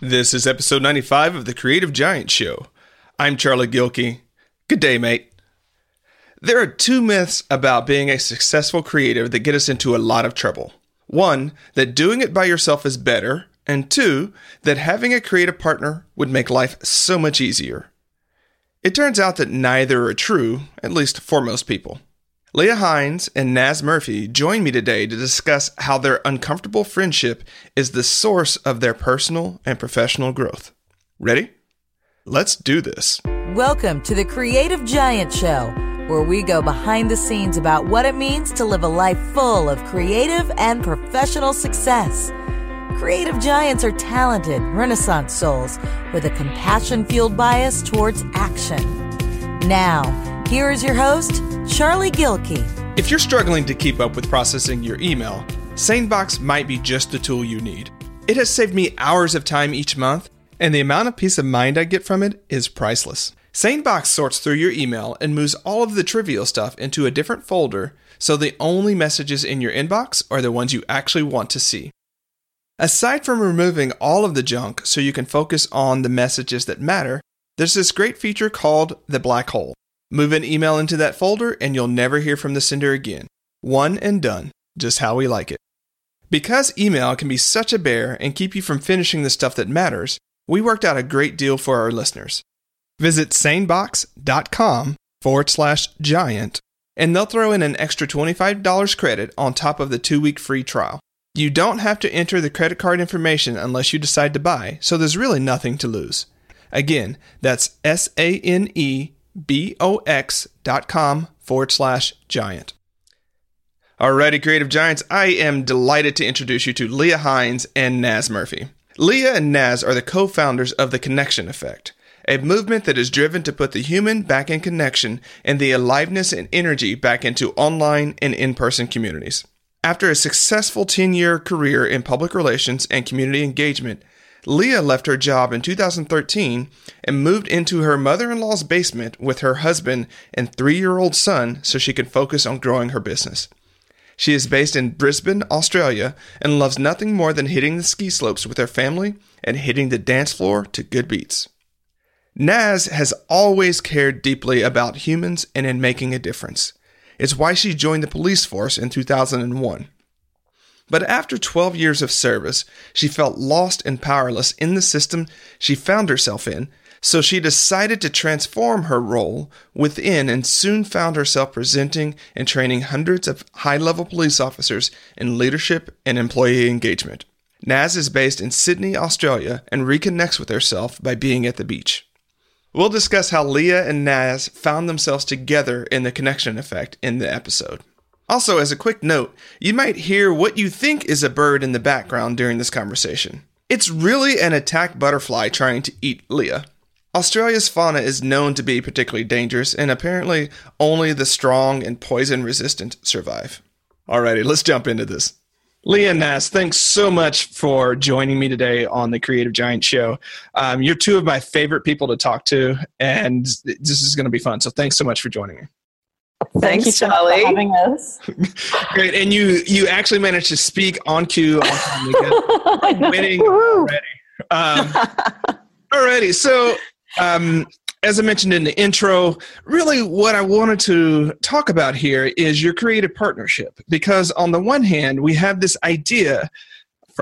This is episode 95 of the Creative Giant Show. I'm Charlie Gilkey. Good day, mate. There are two myths about being a successful creative that get us into a lot of trouble. One, that doing it by yourself is better, and two, that having a creative partner would make life so much easier. It turns out that neither are true, at least for most people. Leah Heinz and Naz Murphy join me today to discuss how their uncomfortable friendship is the source of their personal and professional growth. Ready? Let's do this. Welcome to the Creative Giant Show, where we go behind the scenes about what it means to live a life full of creative and professional success. Creative giants are talented, renaissance souls with a compassion fueled bias towards action. Now, here is your host, Charlie Gilkey. If you're struggling to keep up with processing your email, SaneBox might be just the tool you need. It has saved me hours of time each month, and the amount of peace of mind I get from it is priceless. SaneBox sorts through your email and moves all of the trivial stuff into a different folder so the only messages in your inbox are the ones you actually want to see. Aside from removing all of the junk so you can focus on the messages that matter, there's this great feature called the black hole. Move an email into that folder and you'll never hear from the sender again. One and done, just how we like it. Because email can be such a bear and keep you from finishing the stuff that matters, we worked out a great deal for our listeners. Visit sanebox.com forward slash giant and they'll throw in an extra $25 credit on top of the two week free trial. You don't have to enter the credit card information unless you decide to buy, so there's really nothing to lose. Again, that's S A N E box.com forward slash giant. Alrighty, Creative Giants, I am delighted to introduce you to Leah Heinz and Naz Murphy. Leah and Naz are the co founders of The Connection Effect, a movement that is driven to put the human back in connection and the aliveness and energy back into online and in person communities. After a successful 10 year career in public relations and community engagement, Leah left her job in 2013 and moved into her mother in law's basement with her husband and three year old son so she could focus on growing her business. She is based in Brisbane, Australia, and loves nothing more than hitting the ski slopes with her family and hitting the dance floor to good beats. Naz has always cared deeply about humans and in making a difference. It's why she joined the police force in 2001. But after 12 years of service, she felt lost and powerless in the system she found herself in, so she decided to transform her role within and soon found herself presenting and training hundreds of high level police officers in leadership and employee engagement. Naz is based in Sydney, Australia, and reconnects with herself by being at the beach. We'll discuss how Leah and Naz found themselves together in the connection effect in the episode. Also, as a quick note, you might hear what you think is a bird in the background during this conversation. It's really an attack butterfly trying to eat Leah. Australia's fauna is known to be particularly dangerous, and apparently only the strong and poison resistant survive. Alrighty, let's jump into this. Leah Naz, thanks so much for joining me today on the Creative Giant Show. Um, you're two of my favorite people to talk to, and this is going to be fun. So thanks so much for joining me. Thanks, Thanks Charlie. For having us. Great, and you you actually managed to speak on cue on time winning already. Um, alrighty, so um, as I mentioned in the intro, really what I wanted to talk about here is your creative partnership. Because on the one hand, we have this idea for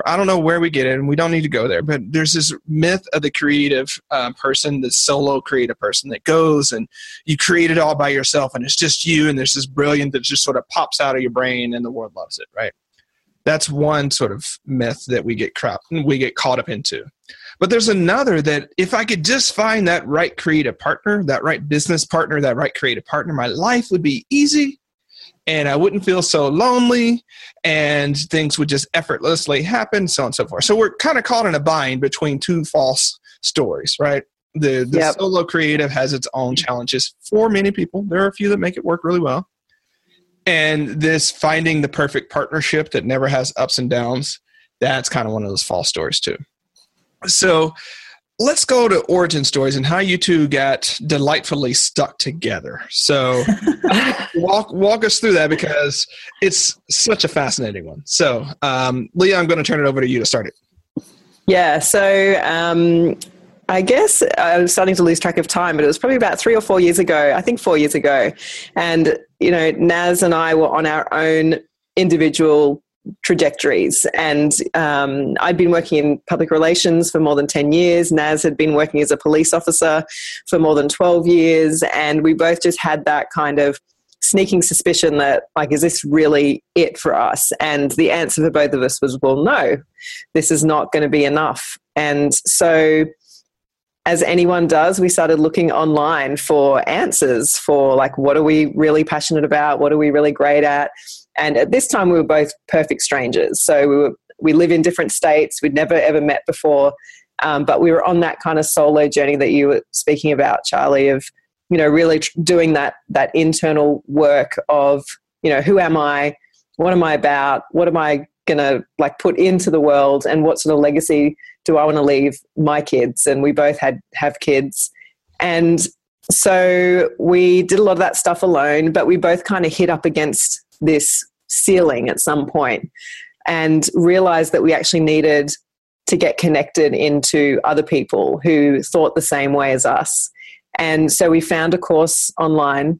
I don't know where we get it, and we don't need to go there, but there's this myth of the creative uh, person, the solo creative person that goes and you create it all by yourself, and it's just you, and there's this brilliant that just sort of pops out of your brain, and the world loves it, right? That's one sort of myth that we get crap we get caught up into. But there's another that if I could just find that right creative partner, that right business partner, that right creative partner, my life would be easy and I wouldn't feel so lonely and things would just effortlessly happen, so on and so forth. So we're kind of caught in a bind between two false stories, right? The, the yep. solo creative has its own challenges for many people. There are a few that make it work really well. And this finding the perfect partnership that never has ups and downs, that's kind of one of those false stories too. So let's go to origin stories and how you two got delightfully stuck together. So walk walk us through that because it's such a fascinating one. So um, Leah, I'm going to turn it over to you to start it. Yeah, so um, I guess I was starting to lose track of time, but it was probably about three or four years ago. I think four years ago, and you know, Naz and I were on our own individual trajectories. And um, I'd been working in public relations for more than 10 years. Naz had been working as a police officer for more than 12 years. And we both just had that kind of sneaking suspicion that, like, is this really it for us? And the answer for both of us was, well, no, this is not going to be enough. And so, as anyone does, we started looking online for answers for like, what are we really passionate about? What are we really great at? And at this time, we were both perfect strangers. So we were we live in different states. We'd never ever met before, um, but we were on that kind of solo journey that you were speaking about, Charlie. Of you know, really tr- doing that that internal work of you know, who am I? What am I about? What am I gonna like put into the world? And what sort of legacy do I want to leave my kids? And we both had have kids, and so we did a lot of that stuff alone. But we both kind of hit up against this ceiling at some point and realized that we actually needed to get connected into other people who thought the same way as us. And so we found a course online,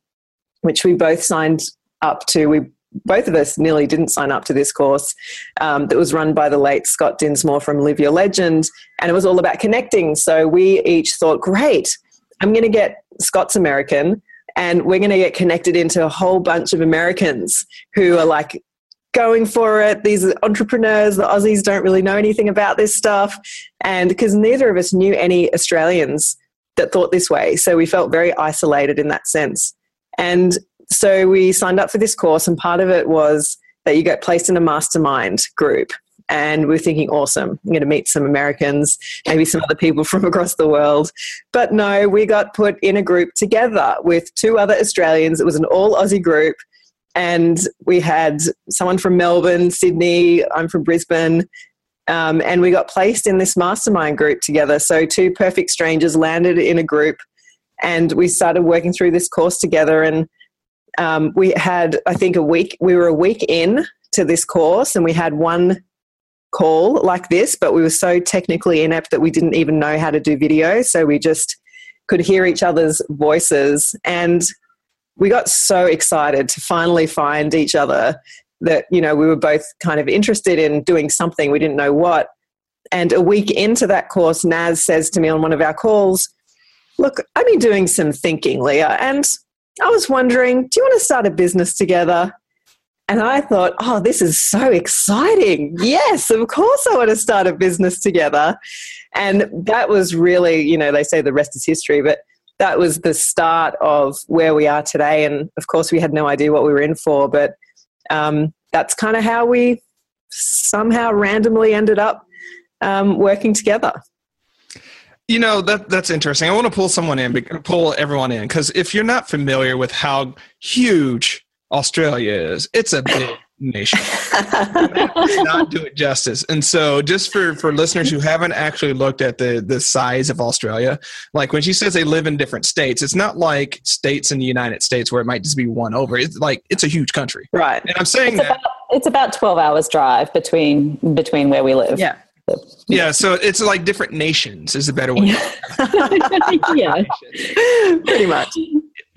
which we both signed up to. We both of us nearly didn't sign up to this course um, that was run by the late Scott Dinsmore from Live Your Legend, and it was all about connecting. So we each thought, great, I'm going to get Scott's American and we're going to get connected into a whole bunch of Americans who are like going for it. These entrepreneurs, the Aussies don't really know anything about this stuff. And because neither of us knew any Australians that thought this way. So we felt very isolated in that sense. And so we signed up for this course, and part of it was that you get placed in a mastermind group and we're thinking, awesome, I'm going to meet some Americans, maybe some other people from across the world. But no, we got put in a group together with two other Australians. It was an all Aussie group. And we had someone from Melbourne, Sydney, I'm from Brisbane. Um, and we got placed in this mastermind group together. So, two perfect strangers landed in a group and we started working through this course together. And um, we had, I think, a week, we were a week in to this course and we had one call like this, but we were so technically inept that we didn't even know how to do video. So we just could hear each other's voices. And we got so excited to finally find each other that, you know, we were both kind of interested in doing something. We didn't know what. And a week into that course, Naz says to me on one of our calls, Look, I've been doing some thinking, Leah, and I was wondering, do you want to start a business together? And I thought, oh, this is so exciting. Yes, of course I want to start a business together. And that was really, you know, they say the rest is history, but that was the start of where we are today. And of course, we had no idea what we were in for, but um, that's kind of how we somehow randomly ended up um, working together. You know that that's interesting. I want to pull someone in, pull everyone in, because if you're not familiar with how huge Australia is. It's a big nation. not do it justice. And so just for, for listeners who haven't actually looked at the, the size of Australia, like when she says they live in different states, it's not like states in the United States where it might just be one over. It's like it's a huge country. Right. And I'm saying it's that about, it's about 12 hours drive between between where we live. Yeah. Yeah, so it's like different nations is a better way. yeah. Pretty much.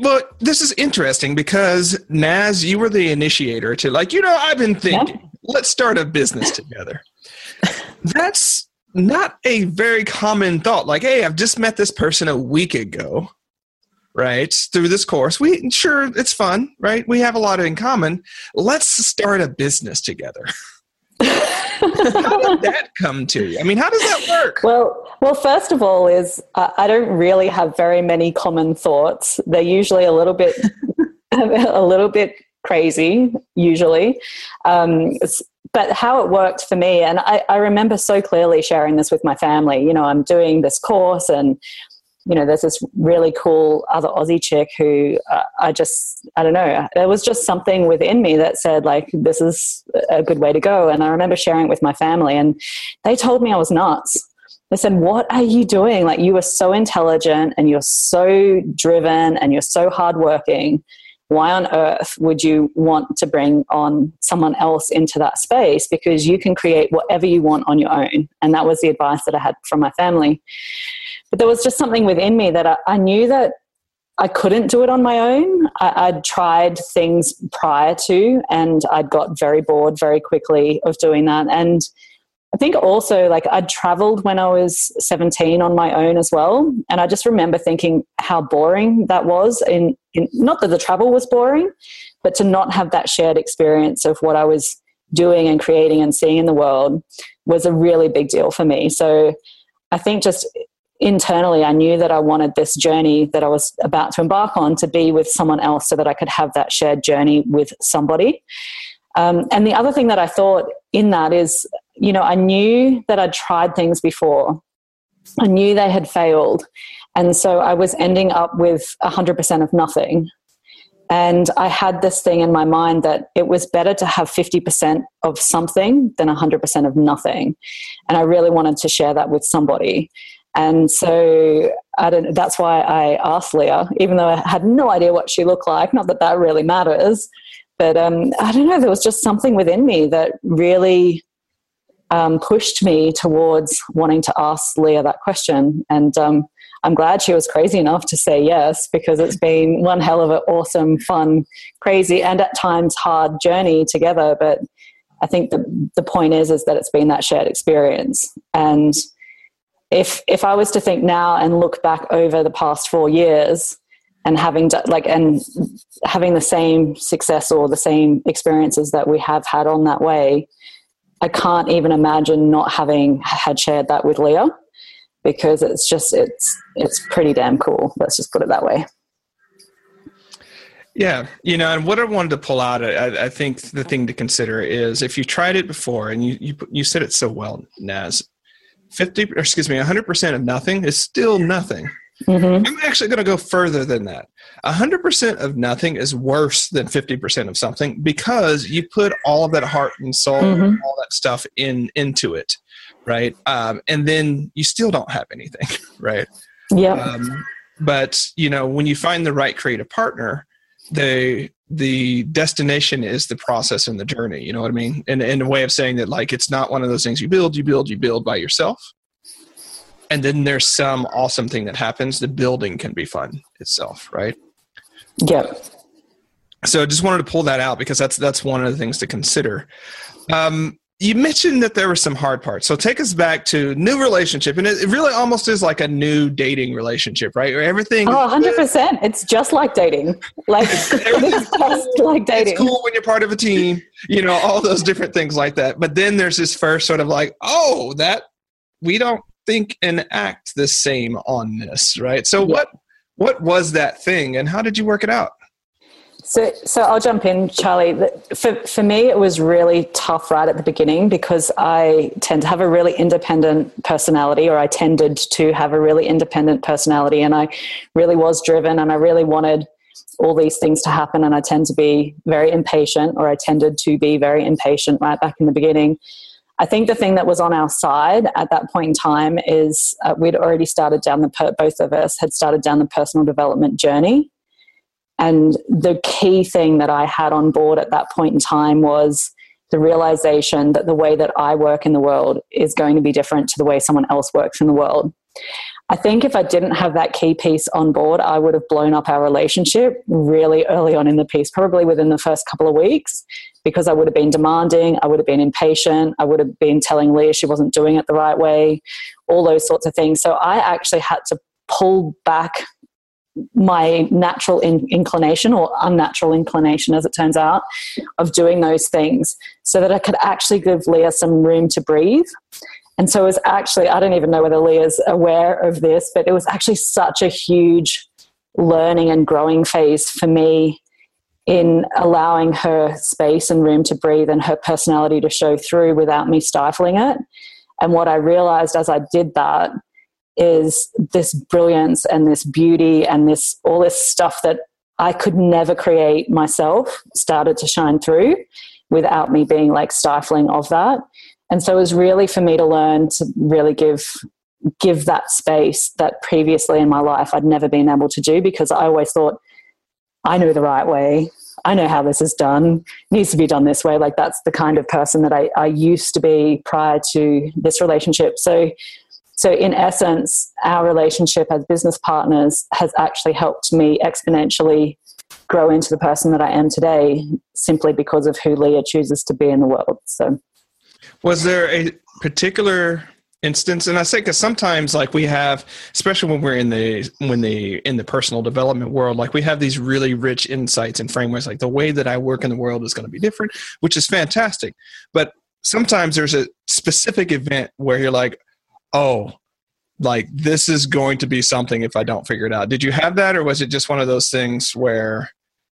Well, this is interesting because Naz, you were the initiator to like, you know, I've been thinking, yeah. let's start a business together. That's not a very common thought. Like, hey, I've just met this person a week ago, right? Through this course. We sure it's fun, right? We have a lot in common. Let's start a business together. how did that come to you? I mean, how does that work? Well, well, first of all, is uh, I don't really have very many common thoughts. They're usually a little bit, a little bit crazy. Usually, um, but how it worked for me, and I, I remember so clearly sharing this with my family. You know, I'm doing this course, and you know, there's this really cool other Aussie chick who uh, I just, I don't know, there was just something within me that said, like, this is a good way to go. And I remember sharing it with my family, and they told me I was nuts. They said, What are you doing? Like, you are so intelligent and you're so driven and you're so hardworking. why on earth would you want to bring on someone else into that space? Because you can create whatever you want on your own. And that was the advice that I had from my family. But there was just something within me that I, I knew that I couldn't do it on my own. I, would tried things prior to, and I'd got very bored very quickly of doing that. And I think also, like, I'd traveled when I was 17 on my own as well. And I just remember thinking how boring that was. In, in not that the travel was boring, but to not have that shared experience of what I was doing and creating and seeing in the world was a really big deal for me. So I think just internally, I knew that I wanted this journey that I was about to embark on to be with someone else so that I could have that shared journey with somebody. Um, and the other thing that I thought in that is, you know, I knew that I'd tried things before, I knew they had failed. And so I was ending up with 100% of nothing. And I had this thing in my mind that it was better to have 50% of something than 100% of nothing. And I really wanted to share that with somebody. And so I don't, that's why I asked Leah, even though I had no idea what she looked like. Not that that really matters, but um, I don't know. There was just something within me that really um, pushed me towards wanting to ask Leah that question. And um, I'm glad she was crazy enough to say yes because it's been one hell of an awesome, fun, crazy, and at times hard journey together. But I think the the point is is that it's been that shared experience and if if I was to think now and look back over the past four years and having like and having the same success or the same experiences that we have had on that way, I can't even imagine not having had shared that with Leah because it's just it's it's pretty damn cool. Let's just put it that way. Yeah, you know, and what I wanted to pull out, I, I, think the thing to consider is if you tried it before, and you you, you said it so well, Naz. 50 or excuse me 100% of nothing is still nothing. Mm-hmm. i'm actually going to go further than that. 100% of nothing is worse than 50% of something because you put all of that heart and soul mm-hmm. and all that stuff in into it right? Um, and then you still don't have anything right? Yeah um, but you know when you find the right creative partner they the destination is the process and the journey you know what i mean? And in a way of saying that like it's not one of those things you build you build you build by yourself. And then there's some awesome thing that happens the building can be fun itself right? Yeah. So I just wanted to pull that out because that's that's one of the things to consider. Um, you mentioned that there were some hard parts. So take us back to new relationship. And it, really almost is like a new dating relationship, right? Where everything. Oh, 100%. It's just like dating. Like, it's just like dating. It's cool when you're part of a team, you know, all those different things like that. But then there's this first sort of like, oh, that we don't think and act the same on this, right? So yeah. what what was that thing and how did you work it out? So, so I'll jump in, Charlie. For, for me, it was really tough right at the beginning because I tend to have a really independent personality, or I tended to have a really independent personality, and I really was driven, and I really wanted all these things to happen. And I tend to be very impatient, or I tended to be very impatient right back in the beginning. I think the thing that was on our side at that point in time is uh, we'd already started down the per- both of us had started down the personal development journey and the key thing that I had on board at that point in time was the realization that the way that I work in the world is going to be different to the way someone else works in the world. I think if I didn't have that key piece on board, I would have blown up our relationship really early on in the piece, probably within the first couple of weeks, because I would have been demanding, I would have been impatient, I would have been telling Leah she wasn't doing it the right way, all those sorts of things. So I actually had to pull back my natural in- inclination or unnatural inclination, as it turns out, of doing those things so that I could actually give Leah some room to breathe. And so it was actually, I don't even know whether Leah's aware of this, but it was actually such a huge learning and growing phase for me in allowing her space and room to breathe and her personality to show through without me stifling it. And what I realized as I did that is this brilliance and this beauty and this all this stuff that I could never create myself started to shine through without me being like stifling of that. And so it was really for me to learn to really give give that space that previously in my life I'd never been able to do because I always thought I know the right way. I know how this is done. It needs to be done this way. Like that's the kind of person that I, I used to be prior to this relationship. So, so in essence, our relationship as business partners has actually helped me exponentially grow into the person that I am today, simply because of who Leah chooses to be in the world. So, was there a particular instance and i say because sometimes like we have especially when we're in the when the in the personal development world like we have these really rich insights and frameworks like the way that i work in the world is going to be different which is fantastic but sometimes there's a specific event where you're like oh like this is going to be something if i don't figure it out did you have that or was it just one of those things where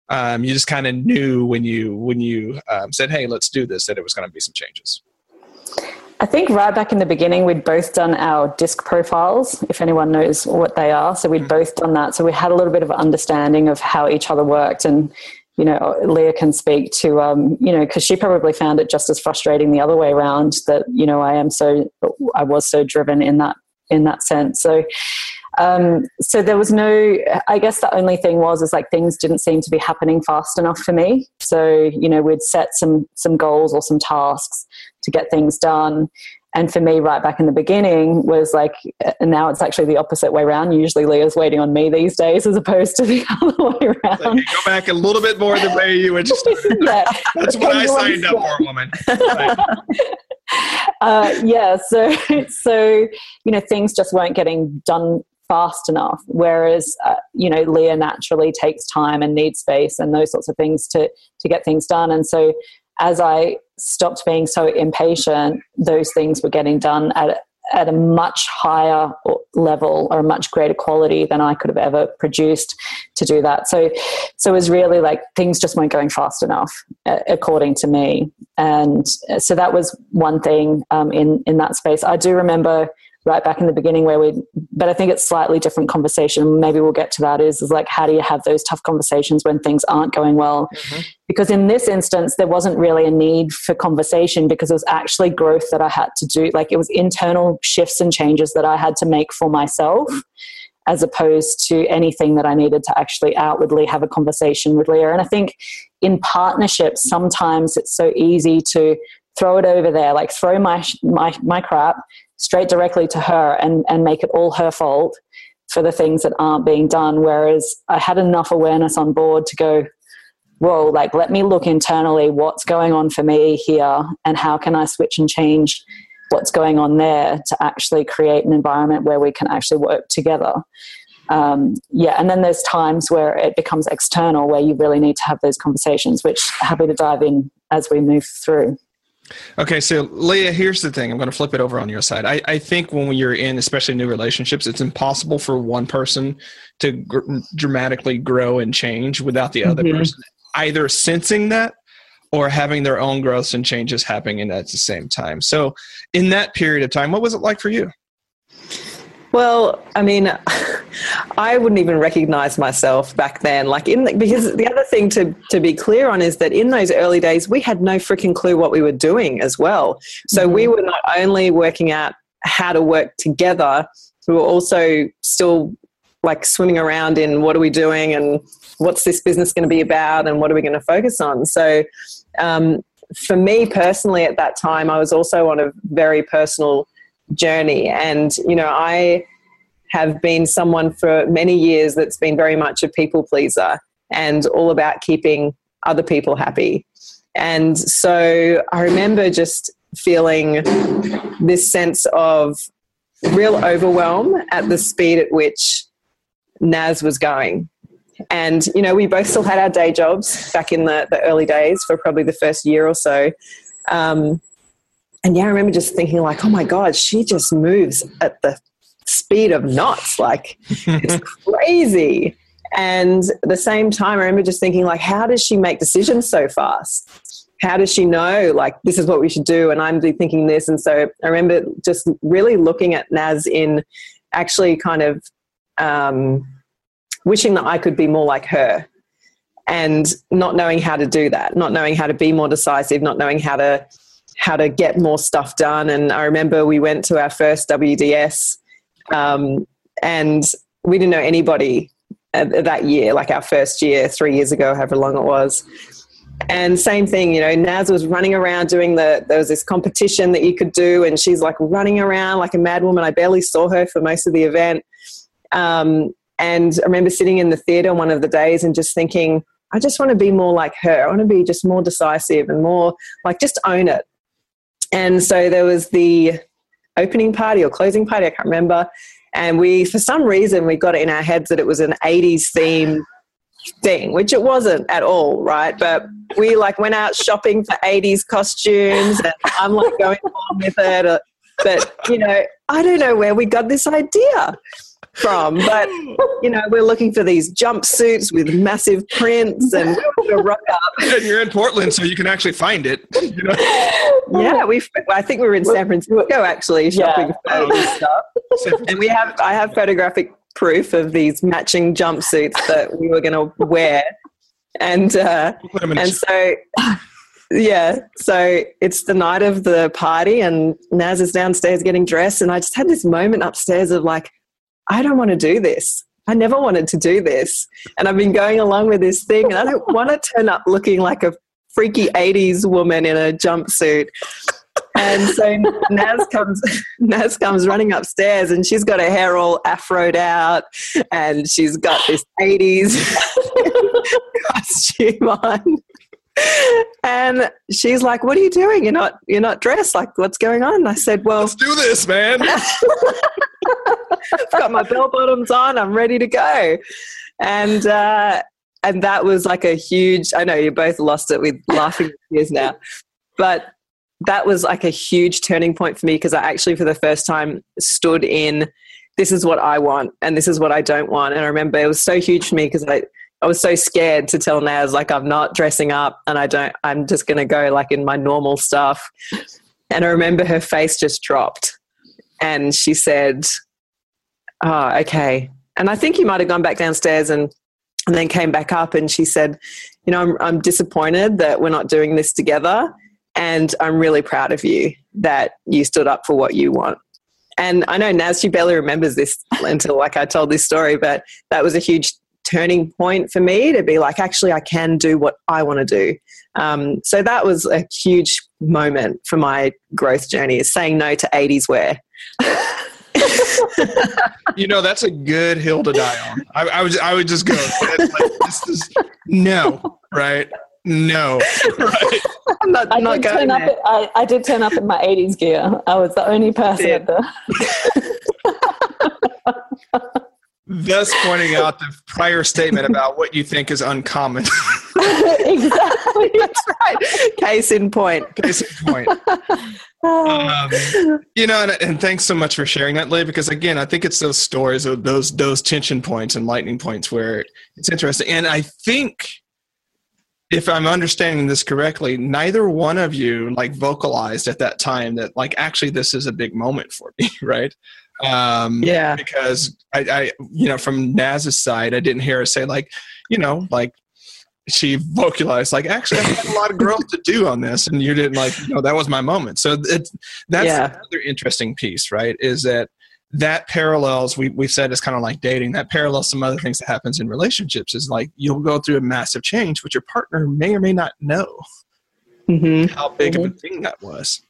um, you just kind of knew when you when you um, said hey let's do this that it was going to be some changes I think right back in the beginning, we'd both done our disc profiles, if anyone knows what they are. So we'd mm-hmm. both done that. So we had a little bit of understanding of how each other worked. And, you know, Leah can speak to, um, you know, because she probably found it just as frustrating the other way around that, you know, I am so, I was so driven in that, in that sense. So, um, so there was no, I guess the only thing was, is like things didn't seem to be happening fast enough for me. So, you know, we'd set some, some goals or some tasks to get things done. And for me, right back in the beginning, was like, and now it's actually the opposite way around. Usually Leah's waiting on me these days as opposed to the other way around. Go back a little bit more the way you would just. yeah. That's what I signed up for, woman. uh, yeah. So, so, you know, things just weren't getting done fast enough. Whereas, uh, you know, Leah naturally takes time and needs space and those sorts of things to, to get things done. And so as I stopped being so impatient, those things were getting done at at a much higher level or a much greater quality than I could have ever produced to do that. So, so it was really like things just weren't going fast enough, according to me. And so that was one thing um, in in that space. I do remember right back in the beginning where we but i think it's slightly different conversation. Maybe we'll get to that is, is like how do you have those tough conversations when things aren't going well? Mm-hmm. because in this instance there wasn't really a need for conversation because it was actually growth that i had to do. Like it was internal shifts and changes that i had to make for myself as opposed to anything that i needed to actually outwardly have a conversation with leah. And i think in partnerships sometimes it's so easy to throw it over there like throw my my my crap straight directly to her and, and make it all her fault for the things that aren't being done. Whereas I had enough awareness on board to go, whoa, like let me look internally what's going on for me here and how can I switch and change what's going on there to actually create an environment where we can actually work together. Um, yeah, and then there's times where it becomes external where you really need to have those conversations, which happy to dive in as we move through. Okay, so Leah, here's the thing. I'm going to flip it over on your side. I, I think when you're in, especially new relationships, it's impossible for one person to gr- dramatically grow and change without the other mm-hmm. person either sensing that or having their own growths and changes happening at the same time. So, in that period of time, what was it like for you? Well, I mean, I wouldn't even recognize myself back then. Like in the, because the other thing to to be clear on is that in those early days we had no freaking clue what we were doing as well. So mm-hmm. we were not only working out how to work together, we were also still like swimming around in what are we doing and what's this business going to be about and what are we going to focus on. So um, for me personally at that time, I was also on a very personal journey. And, you know, I have been someone for many years that's been very much a people pleaser and all about keeping other people happy. And so I remember just feeling this sense of real overwhelm at the speed at which Naz was going. And, you know, we both still had our day jobs back in the, the early days for probably the first year or so. Um, and yeah, I remember just thinking like, oh my God, she just moves at the speed of knots. Like it's crazy. And at the same time, I remember just thinking like, how does she make decisions so fast? How does she know like this is what we should do? And I'm thinking this. And so I remember just really looking at Naz in actually kind of um, wishing that I could be more like her and not knowing how to do that, not knowing how to be more decisive, not knowing how to how to get more stuff done. And I remember we went to our first WDS um, and we didn't know anybody that year, like our first year, three years ago, however long it was. And same thing, you know, Naz was running around doing the, there was this competition that you could do, and she's like running around like a mad woman. I barely saw her for most of the event. Um, and I remember sitting in the theater one of the days and just thinking, I just want to be more like her. I want to be just more decisive and more like just own it. And so there was the opening party or closing party, I can't remember. And we, for some reason, we got it in our heads that it was an 80s theme thing, which it wasn't at all, right? But we like went out shopping for 80s costumes and I'm like going on with it. But, you know, I don't know where we got this idea from. But you know, we're looking for these jumpsuits with massive prints, and we're rock up. And you're in Portland, so you can actually find it. You know? Yeah, we. I think we were in San Francisco actually shopping yeah. for stuff, and we have. I have photographic proof of these matching jumpsuits that we were going to wear, and uh, and so. Yeah, so it's the night of the party, and Naz is downstairs getting dressed, and I just had this moment upstairs of like, I don't want to do this. I never wanted to do this. And I've been going along with this thing, and I don't want to turn up looking like a freaky 80s woman in a jumpsuit. And so Naz comes, Naz comes running upstairs, and she's got her hair all afroed out, and she's got this 80s costume on and she's like, "What are you doing? You're not you're not dressed. Like, what's going on?" And I said, "Well, let's do this, man." I've got my bell bottoms on. I'm ready to go. And uh, and that was like a huge. I know you both lost it with laughing tears now, but that was like a huge turning point for me because I actually, for the first time, stood in. This is what I want, and this is what I don't want. And I remember it was so huge for me because I I was so scared to tell Naz like I'm not dressing up and I don't I'm just gonna go like in my normal stuff. And I remember her face just dropped and she said, Oh, okay. And I think he might have gone back downstairs and and then came back up and she said, You know, I'm I'm disappointed that we're not doing this together and I'm really proud of you that you stood up for what you want. And I know Naz, she barely remembers this until like I told this story, but that was a huge turning point for me to be like, actually, I can do what I want to do. Um, so that was a huge moment for my growth journey is saying no to 80s wear. you know, that's a good hill to die on. I, I would, I would just go, like, this is, no, right? No, right? I'm not, I'm I, did turn up, I, I, did turn up in my 80s gear. I was the only person at the thus pointing out the prior statement about what you think is uncommon. exactly. That's right. Case in point. Case in point. um, you know, and, and, thanks so much for sharing that, Leah, because again, I think it's those stories of those those tension points and lightning points where it's interesting. And I think if I'm understanding this correctly, neither one of you like vocalized at that time that like actually this is a big moment for me, right? Um, yeah. Because I, I, you know, from Naz's side, I didn't hear her say like, you know, like she vocalized like, actually, I had a lot of growth to do on this, and you didn't like, you know, that was my moment. So it's that's yeah. another interesting piece, right? Is that that parallels we we've said it's kind of like dating that parallels some other things that happens in relationships is like you'll go through a massive change but your partner may or may not know mm-hmm. how big mm-hmm. of a thing that was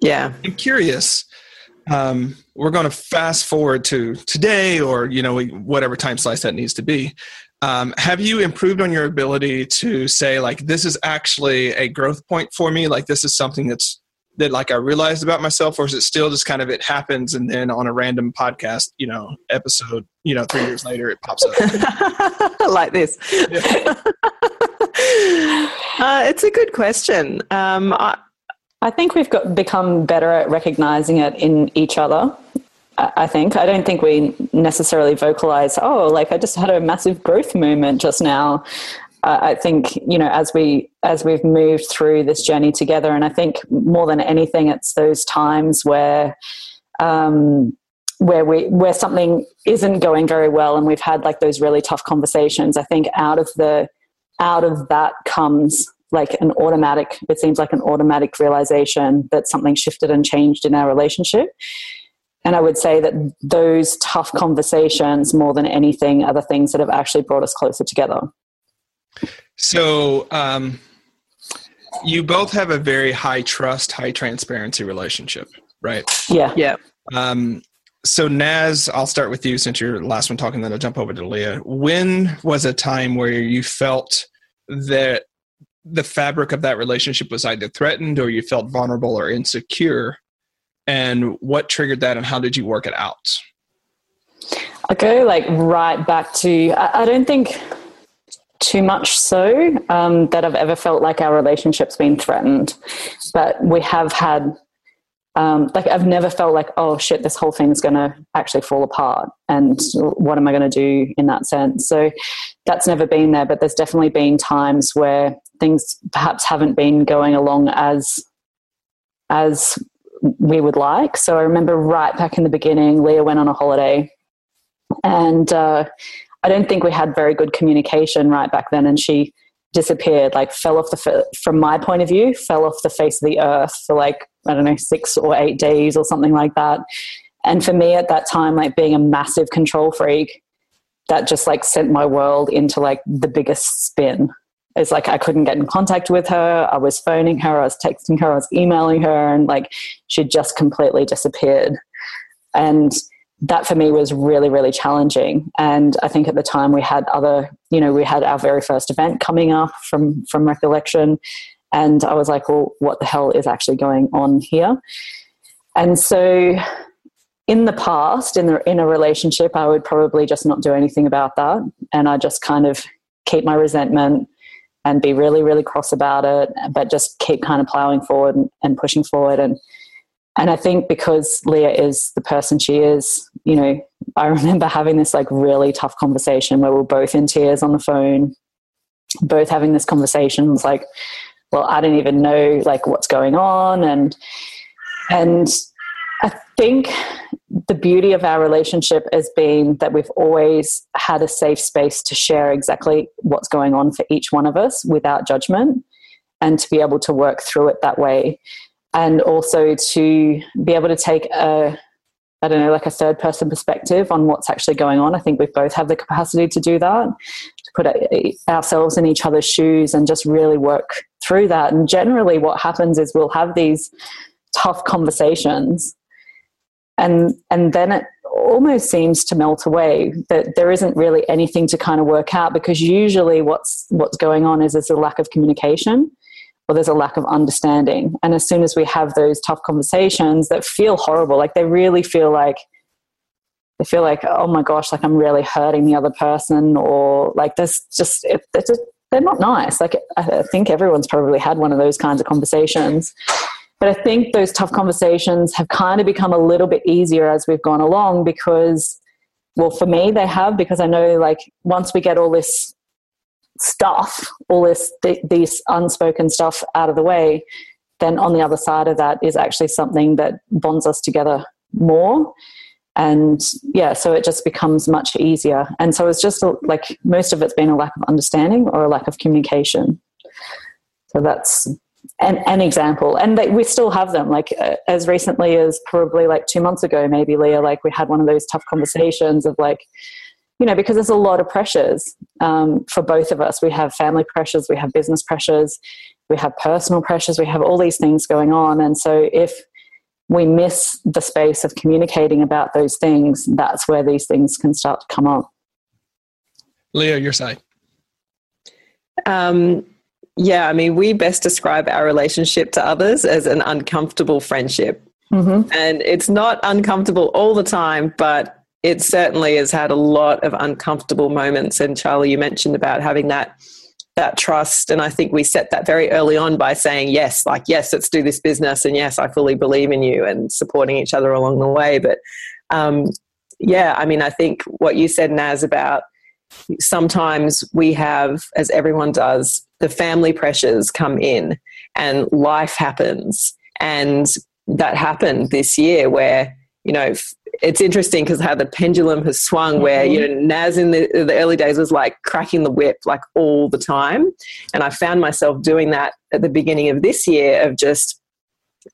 yeah i'm curious um, we're going to fast forward to today or you know whatever time slice that needs to be um, have you improved on your ability to say like this is actually a growth point for me like this is something that's that like i realized about myself or is it still just kind of it happens and then on a random podcast you know episode you know three years later it pops up like this yeah. uh, it's a good question um, I, I think we've got become better at recognizing it in each other. I think I don't think we necessarily vocalize. Oh, like I just had a massive growth moment just now. I think you know as we as we've moved through this journey together, and I think more than anything, it's those times where um, where we where something isn't going very well, and we've had like those really tough conversations. I think out of the out of that comes like an automatic it seems like an automatic realization that something shifted and changed in our relationship and I would say that those tough conversations, more than anything, are the things that have actually brought us closer together. So, um, you both have a very high trust, high transparency relationship, right? Yeah. Yeah. Um, so Naz, I'll start with you since you're the last one talking, then I'll jump over to Leah. When was a time where you felt that the fabric of that relationship was either threatened or you felt vulnerable or insecure? And what triggered that and how did you work it out? I go like right back to, I, I don't think too much so um, that I've ever felt like our relationship's been threatened, but we have had um, like I've never felt like, oh shit, this whole thing's going to actually fall apart. And what am I going to do in that sense? So that's never been there, but there's definitely been times where things perhaps haven't been going along as, as we would like. So I remember right back in the beginning, Leah went on a holiday and, uh, I don't think we had very good communication right back then. And she disappeared, like fell off the, from my point of view, fell off the face of the earth for like I don't know, six or eight days or something like that. And for me at that time, like being a massive control freak, that just like sent my world into like the biggest spin. It's like I couldn't get in contact with her. I was phoning her, I was texting her, I was emailing her, and like she just completely disappeared. And that for me was really, really challenging. And I think at the time we had other, you know, we had our very first event coming up from from recollection and I was like, well, what the hell is actually going on here? And so in the past, in, the, in a relationship, I would probably just not do anything about that. And I just kind of keep my resentment and be really, really cross about it, but just keep kind of plowing forward and, and pushing forward. And, and I think because Leah is the person she is, you know, I remember having this like really tough conversation where we we're both in tears on the phone, both having this conversation. It was like, well i don't even know like what's going on and and i think the beauty of our relationship has been that we've always had a safe space to share exactly what's going on for each one of us without judgment and to be able to work through it that way and also to be able to take a I don't know, like a third person perspective on what's actually going on. I think we both have the capacity to do that, to put ourselves in each other's shoes and just really work through that. And generally, what happens is we'll have these tough conversations, and and then it almost seems to melt away. That there isn't really anything to kind of work out because usually what's what's going on is there's a lack of communication or there's a lack of understanding. And as soon as we have those tough conversations that feel horrible, like they really feel like they feel like, oh my gosh, like I'm really hurting the other person, or like there's just, it, just they're not nice. Like I think everyone's probably had one of those kinds of conversations. But I think those tough conversations have kind of become a little bit easier as we've gone along because, well, for me, they have because I know like once we get all this stuff, all this th- these unspoken stuff out of the way, then on the other side of that is actually something that bonds us together more. And yeah, so it just becomes much easier. And so it's just a, like most of it's been a lack of understanding or a lack of communication. So that's an, an example. And they, we still have them. Like uh, as recently as probably like two months ago, maybe Leah, like we had one of those tough conversations of like, you know, because there's a lot of pressures um, for both of us. We have family pressures, we have business pressures, we have personal pressures, we have all these things going on. And so if we miss the space of communicating about those things, that's where these things can start to come up. Leah, your side. Um, yeah, I mean, we best describe our relationship to others as an uncomfortable friendship. Mm-hmm. And it's not uncomfortable all the time, but it certainly has had a lot of uncomfortable moments. And Charlie, you mentioned about having that that trust, and I think we set that very early on by saying yes, like yes, let's do this business, and yes, I fully believe in you, and supporting each other along the way. But um, yeah, I mean, I think what you said, Naz, about sometimes we have, as everyone does, the family pressures come in, and life happens, and that happened this year where you know it's interesting because how the pendulum has swung where you know Naz in the, the early days was like cracking the whip like all the time and I found myself doing that at the beginning of this year of just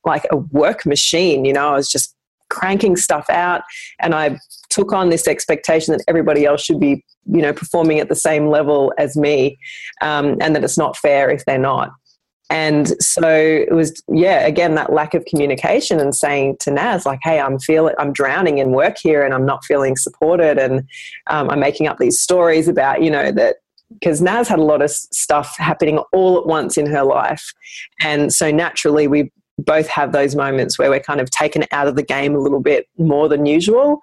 like a work machine you know I was just cranking stuff out and I took on this expectation that everybody else should be, you know, performing at the same level as me, um, and that it's not fair if they're not. And so it was, yeah, again, that lack of communication and saying to Naz, like, hey, I'm feeling, I'm drowning in work here and I'm not feeling supported. And um, I'm making up these stories about, you know, that because Naz had a lot of stuff happening all at once in her life. And so naturally, we both have those moments where we're kind of taken out of the game a little bit more than usual.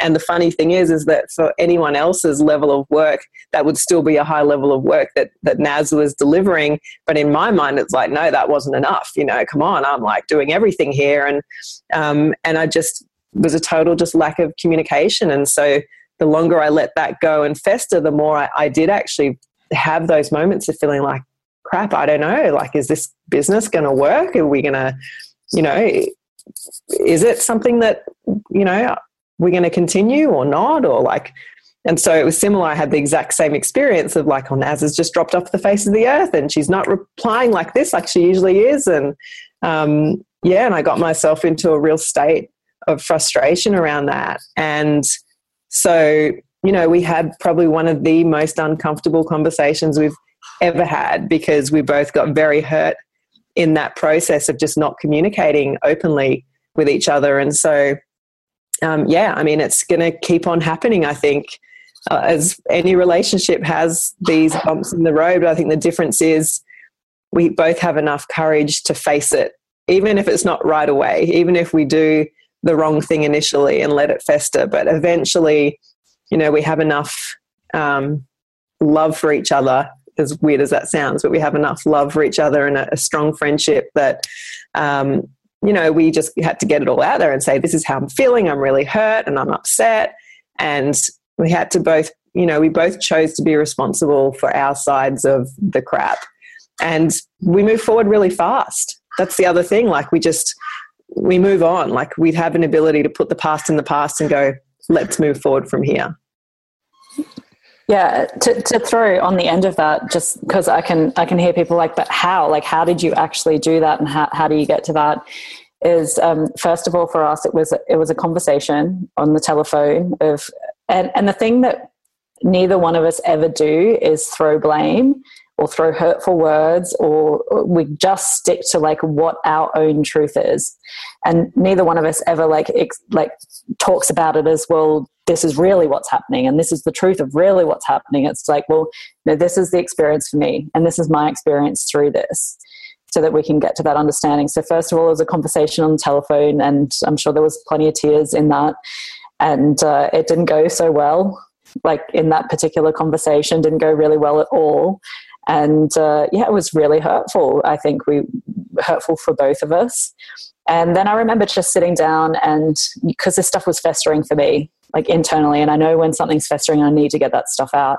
And the funny thing is, is that for anyone else's level of work, that would still be a high level of work that, that Naz was delivering. But in my mind, it's like, no, that wasn't enough. You know, come on, I'm like doing everything here. And, um, and I just was a total just lack of communication. And so the longer I let that go and fester, the more I, I did actually have those moments of feeling like, crap, I don't know. Like, is this business going to work? Are we going to, you know, is it something that, you know, we're going to continue or not? Or like, and so it was similar. I had the exact same experience of like, oh, Naz has just dropped off the face of the earth and she's not replying like this, like she usually is. And um, yeah, and I got myself into a real state of frustration around that. And so, you know, we had probably one of the most uncomfortable conversations we've ever had because we both got very hurt in that process of just not communicating openly with each other. And so, um, yeah, I mean, it's going to keep on happening, I think, uh, as any relationship has these bumps in the road. But I think the difference is we both have enough courage to face it, even if it's not right away, even if we do the wrong thing initially and let it fester. But eventually, you know, we have enough um, love for each other, as weird as that sounds, but we have enough love for each other and a, a strong friendship that um, you know, we just had to get it all out there and say, this is how I'm feeling. I'm really hurt and I'm upset. And we had to both, you know, we both chose to be responsible for our sides of the crap. And we move forward really fast. That's the other thing. Like, we just, we move on. Like, we have an ability to put the past in the past and go, let's move forward from here. Yeah, to, to throw on the end of that, just because I can I can hear people like, but how? Like, how did you actually do that, and how how do you get to that? Is um, first of all for us, it was it was a conversation on the telephone of, and and the thing that neither one of us ever do is throw blame or throw hurtful words or we just stick to like what our own truth is and neither one of us ever like ex- like talks about it as well this is really what's happening and this is the truth of really what's happening it's like well no, this is the experience for me and this is my experience through this so that we can get to that understanding so first of all it was a conversation on the telephone and i'm sure there was plenty of tears in that and uh, it didn't go so well like in that particular conversation didn't go really well at all and uh, yeah, it was really hurtful. I think we hurtful for both of us. And then I remember just sitting down and because this stuff was festering for me, like internally, and I know when something's festering, I need to get that stuff out.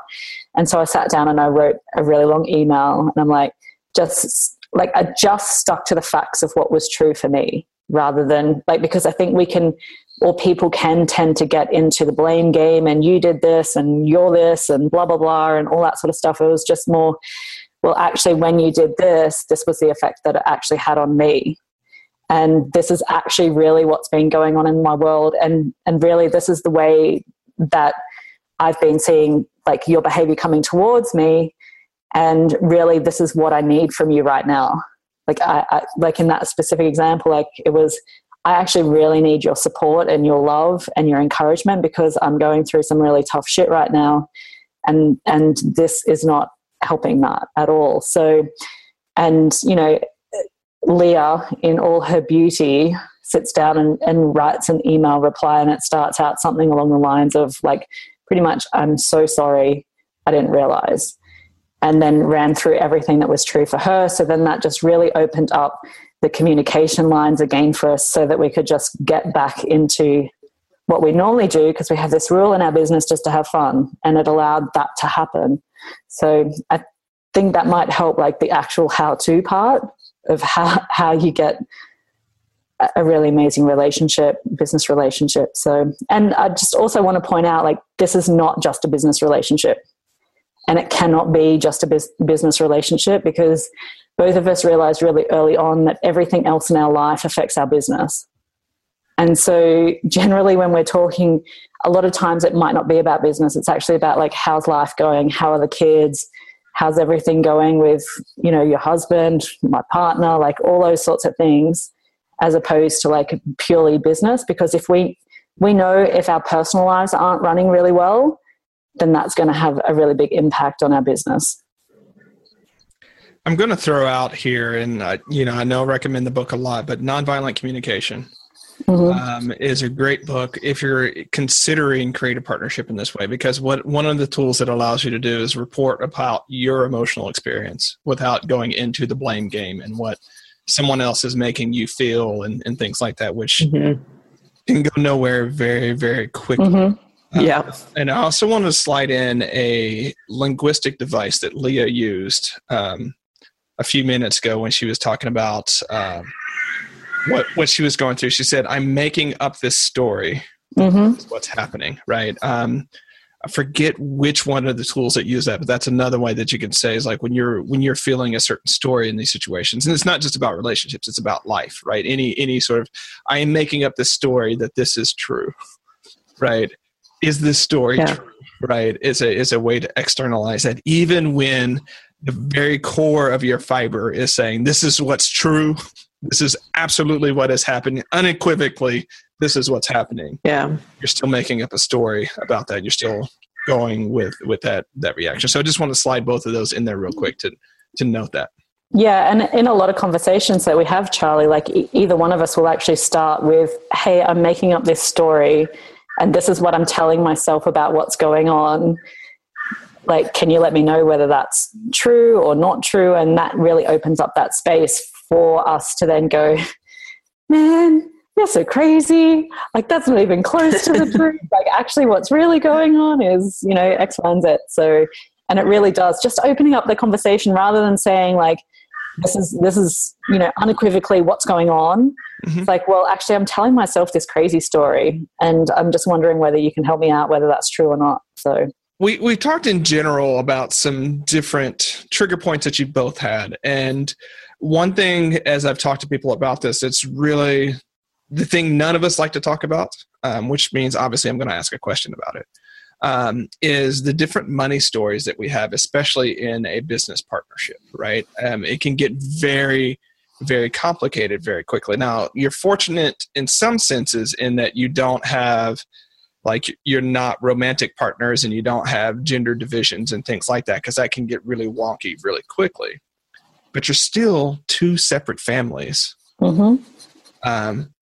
And so I sat down and I wrote a really long email, and I'm like, just like I just stuck to the facts of what was true for me rather than like because I think we can or people can tend to get into the blame game and you did this and you're this and blah blah blah and all that sort of stuff. It was just more well actually when you did this, this was the effect that it actually had on me. And this is actually really what's been going on in my world. And and really this is the way that I've been seeing like your behavior coming towards me. And really this is what I need from you right now. Like I, I, like in that specific example like it was i actually really need your support and your love and your encouragement because i'm going through some really tough shit right now. And and this is not helping that at all. So and you know leah in all her beauty sits down and, and writes an email reply and it starts out something along the lines of like pretty much i'm so sorry i didn't realize and then ran through everything that was true for her. So then that just really opened up the communication lines again for us so that we could just get back into what we normally do because we have this rule in our business just to have fun and it allowed that to happen. So I think that might help like the actual how to part of how, how you get a really amazing relationship, business relationship. So, and I just also want to point out like this is not just a business relationship and it cannot be just a business relationship because both of us realized really early on that everything else in our life affects our business And so, generally, when we're talking, a lot of times it might not be about business. It's actually about like, how's life going? How are the kids? How's everything going with, you know, your husband, my partner, like all those sorts of things, as opposed to like purely business. Because if we, we know if our personal lives aren't running really well, then that's going to have a really big impact on our business. I'm going to throw out here, and uh, you know, I know I recommend the book a lot, but Nonviolent Communication mm-hmm. um, is a great book if you're considering creative partnership in this way. Because what one of the tools it allows you to do is report about your emotional experience without going into the blame game and what someone else is making you feel and, and things like that, which mm-hmm. can go nowhere very, very quickly. Mm-hmm. Uh, yeah. And I also want to slide in a linguistic device that Leah used um, a few minutes ago when she was talking about um, what what she was going through. She said, "I'm making up this story. Mm-hmm. What's happening, right?" Um, I forget which one of the tools that use that, but that's another way that you can say is like when you're when you're feeling a certain story in these situations, and it's not just about relationships; it's about life, right? Any any sort of I am making up this story that this is true, right? is this story yeah. true right is a is a way to externalize that even when the very core of your fiber is saying this is what's true this is absolutely what is happening. Unequivocally this is what's happening. Yeah. You're still making up a story about that. You're still going with with that that reaction. So i just want to slide both of those in there real quick to to note that. Yeah, and in a lot of conversations that we have, Charlie, like e- either one of us will actually start with, "Hey, I'm making up this story," and this is what I'm telling myself about what's going on. Like, can you let me know whether that's true or not true? And that really opens up that space for us to then go, man, you're so crazy. Like, that's not even close to the truth. Like, actually, what's really going on is, you know, X, Y, and Z. So, and it really does just opening up the conversation rather than saying, like, this is this is you know unequivocally what's going on mm-hmm. it's like well actually i'm telling myself this crazy story and i'm just wondering whether you can help me out whether that's true or not so we we talked in general about some different trigger points that you both had and one thing as i've talked to people about this it's really the thing none of us like to talk about um, which means obviously i'm going to ask a question about it um, is the different money stories that we have, especially in a business partnership, right? Um, it can get very, very complicated very quickly. Now, you're fortunate in some senses in that you don't have like you're not romantic partners and you don't have gender divisions and things like that because that can get really wonky really quickly but you're still two separate families mm-hmm. um,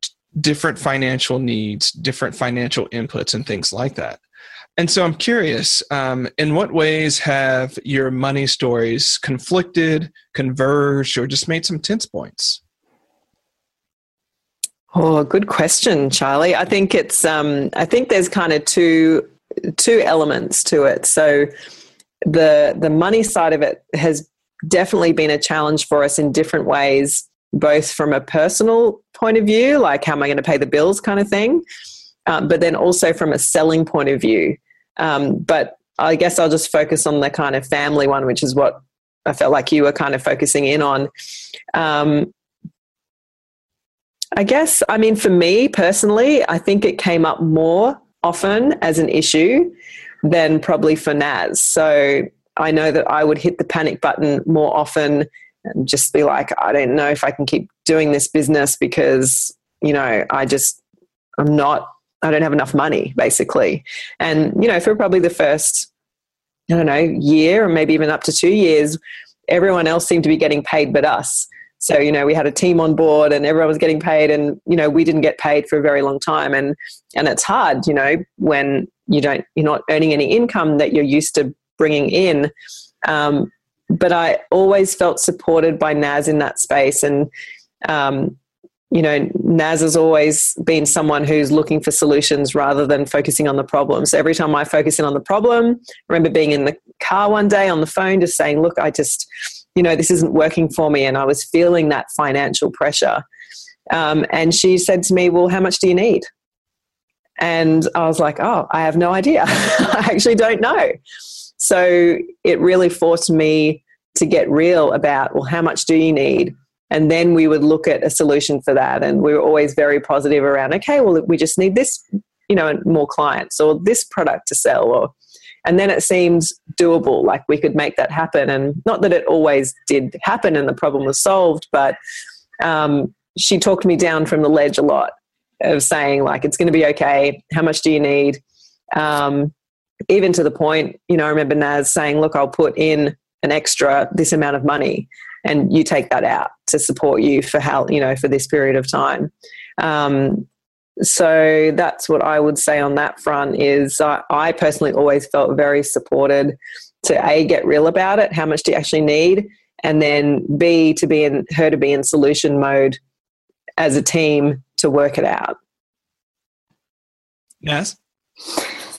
different financial needs different financial inputs and things like that and so I'm curious, um, in what ways have your money stories conflicted, converged, or just made some tense points? Oh, good question, Charlie. I think it's um, I think there's kind of two two elements to it. So the the money side of it has definitely been a challenge for us in different ways, both from a personal point of view, like how am I going to pay the bills kind of thing, um, but then also from a selling point of view. Um, but I guess I'll just focus on the kind of family one, which is what I felt like you were kind of focusing in on. Um, I guess, I mean, for me personally, I think it came up more often as an issue than probably for Naz. So I know that I would hit the panic button more often and just be like, I don't know if I can keep doing this business because, you know, I just, I'm not I don't have enough money, basically. And, you know, for probably the first, I don't know, year or maybe even up to two years, everyone else seemed to be getting paid but us. So, you know, we had a team on board and everyone was getting paid and, you know, we didn't get paid for a very long time. And, and it's hard, you know, when you don't, you're not earning any income that you're used to bringing in. Um, but I always felt supported by Naz in that space. And, um, you know, Naz has always been someone who's looking for solutions rather than focusing on the problem. So every time I focus in on the problem, I remember being in the car one day on the phone just saying, look, I just, you know, this isn't working for me. And I was feeling that financial pressure. Um, and she said to me, well, how much do you need? And I was like, oh, I have no idea. I actually don't know. So it really forced me to get real about, well, how much do you need? And then we would look at a solution for that. And we were always very positive around, okay, well, we just need this, you know, more clients or this product to sell or and then it seems doable like we could make that happen and not that it always did happen and the problem was solved but um, she talked me down from the ledge a lot of saying like it's going to be okay how much do you need um, even to the point you know i remember naz saying look i'll put in an extra this amount of money and you take that out to support you for how you know for this period of time. Um, so that's what i would say on that front is I, I personally always felt very supported to a get real about it how much do you actually need and then b to be in her to be in solution mode as a team to work it out. Yes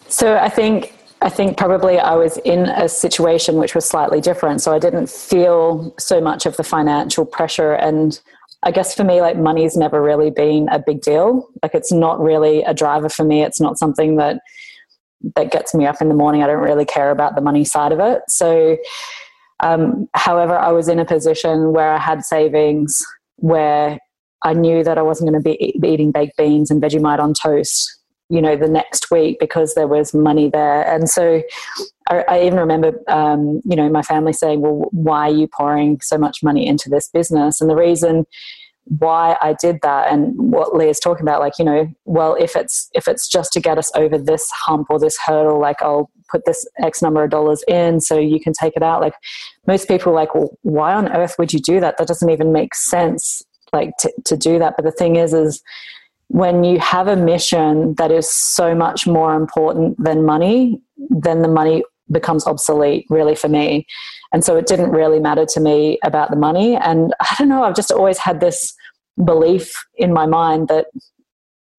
so i think I think probably I was in a situation which was slightly different. So I didn't feel so much of the financial pressure. And I guess for me, like money's never really been a big deal. Like it's not really a driver for me. It's not something that that gets me up in the morning. I don't really care about the money side of it. So, um, however, I was in a position where I had savings, where I knew that I wasn't going to be eating baked beans and Vegemite on toast you know the next week because there was money there. And so i, even remember um, you know my family saying well why are you pouring so much money into this business? And the reason why i did that and what leah's talking about like you know well if it's if it's just to get us over this hump or this hurdle like i'll put this x number of dollars in so you can take it out. Like most people are like well why on earth would you do that? That doesn't even make sense like to, to do that. But the thing is is when you have a mission that is so much more important than money, then the money becomes obsolete, really, for me. And so it didn't really matter to me about the money. And I don't know, I've just always had this belief in my mind that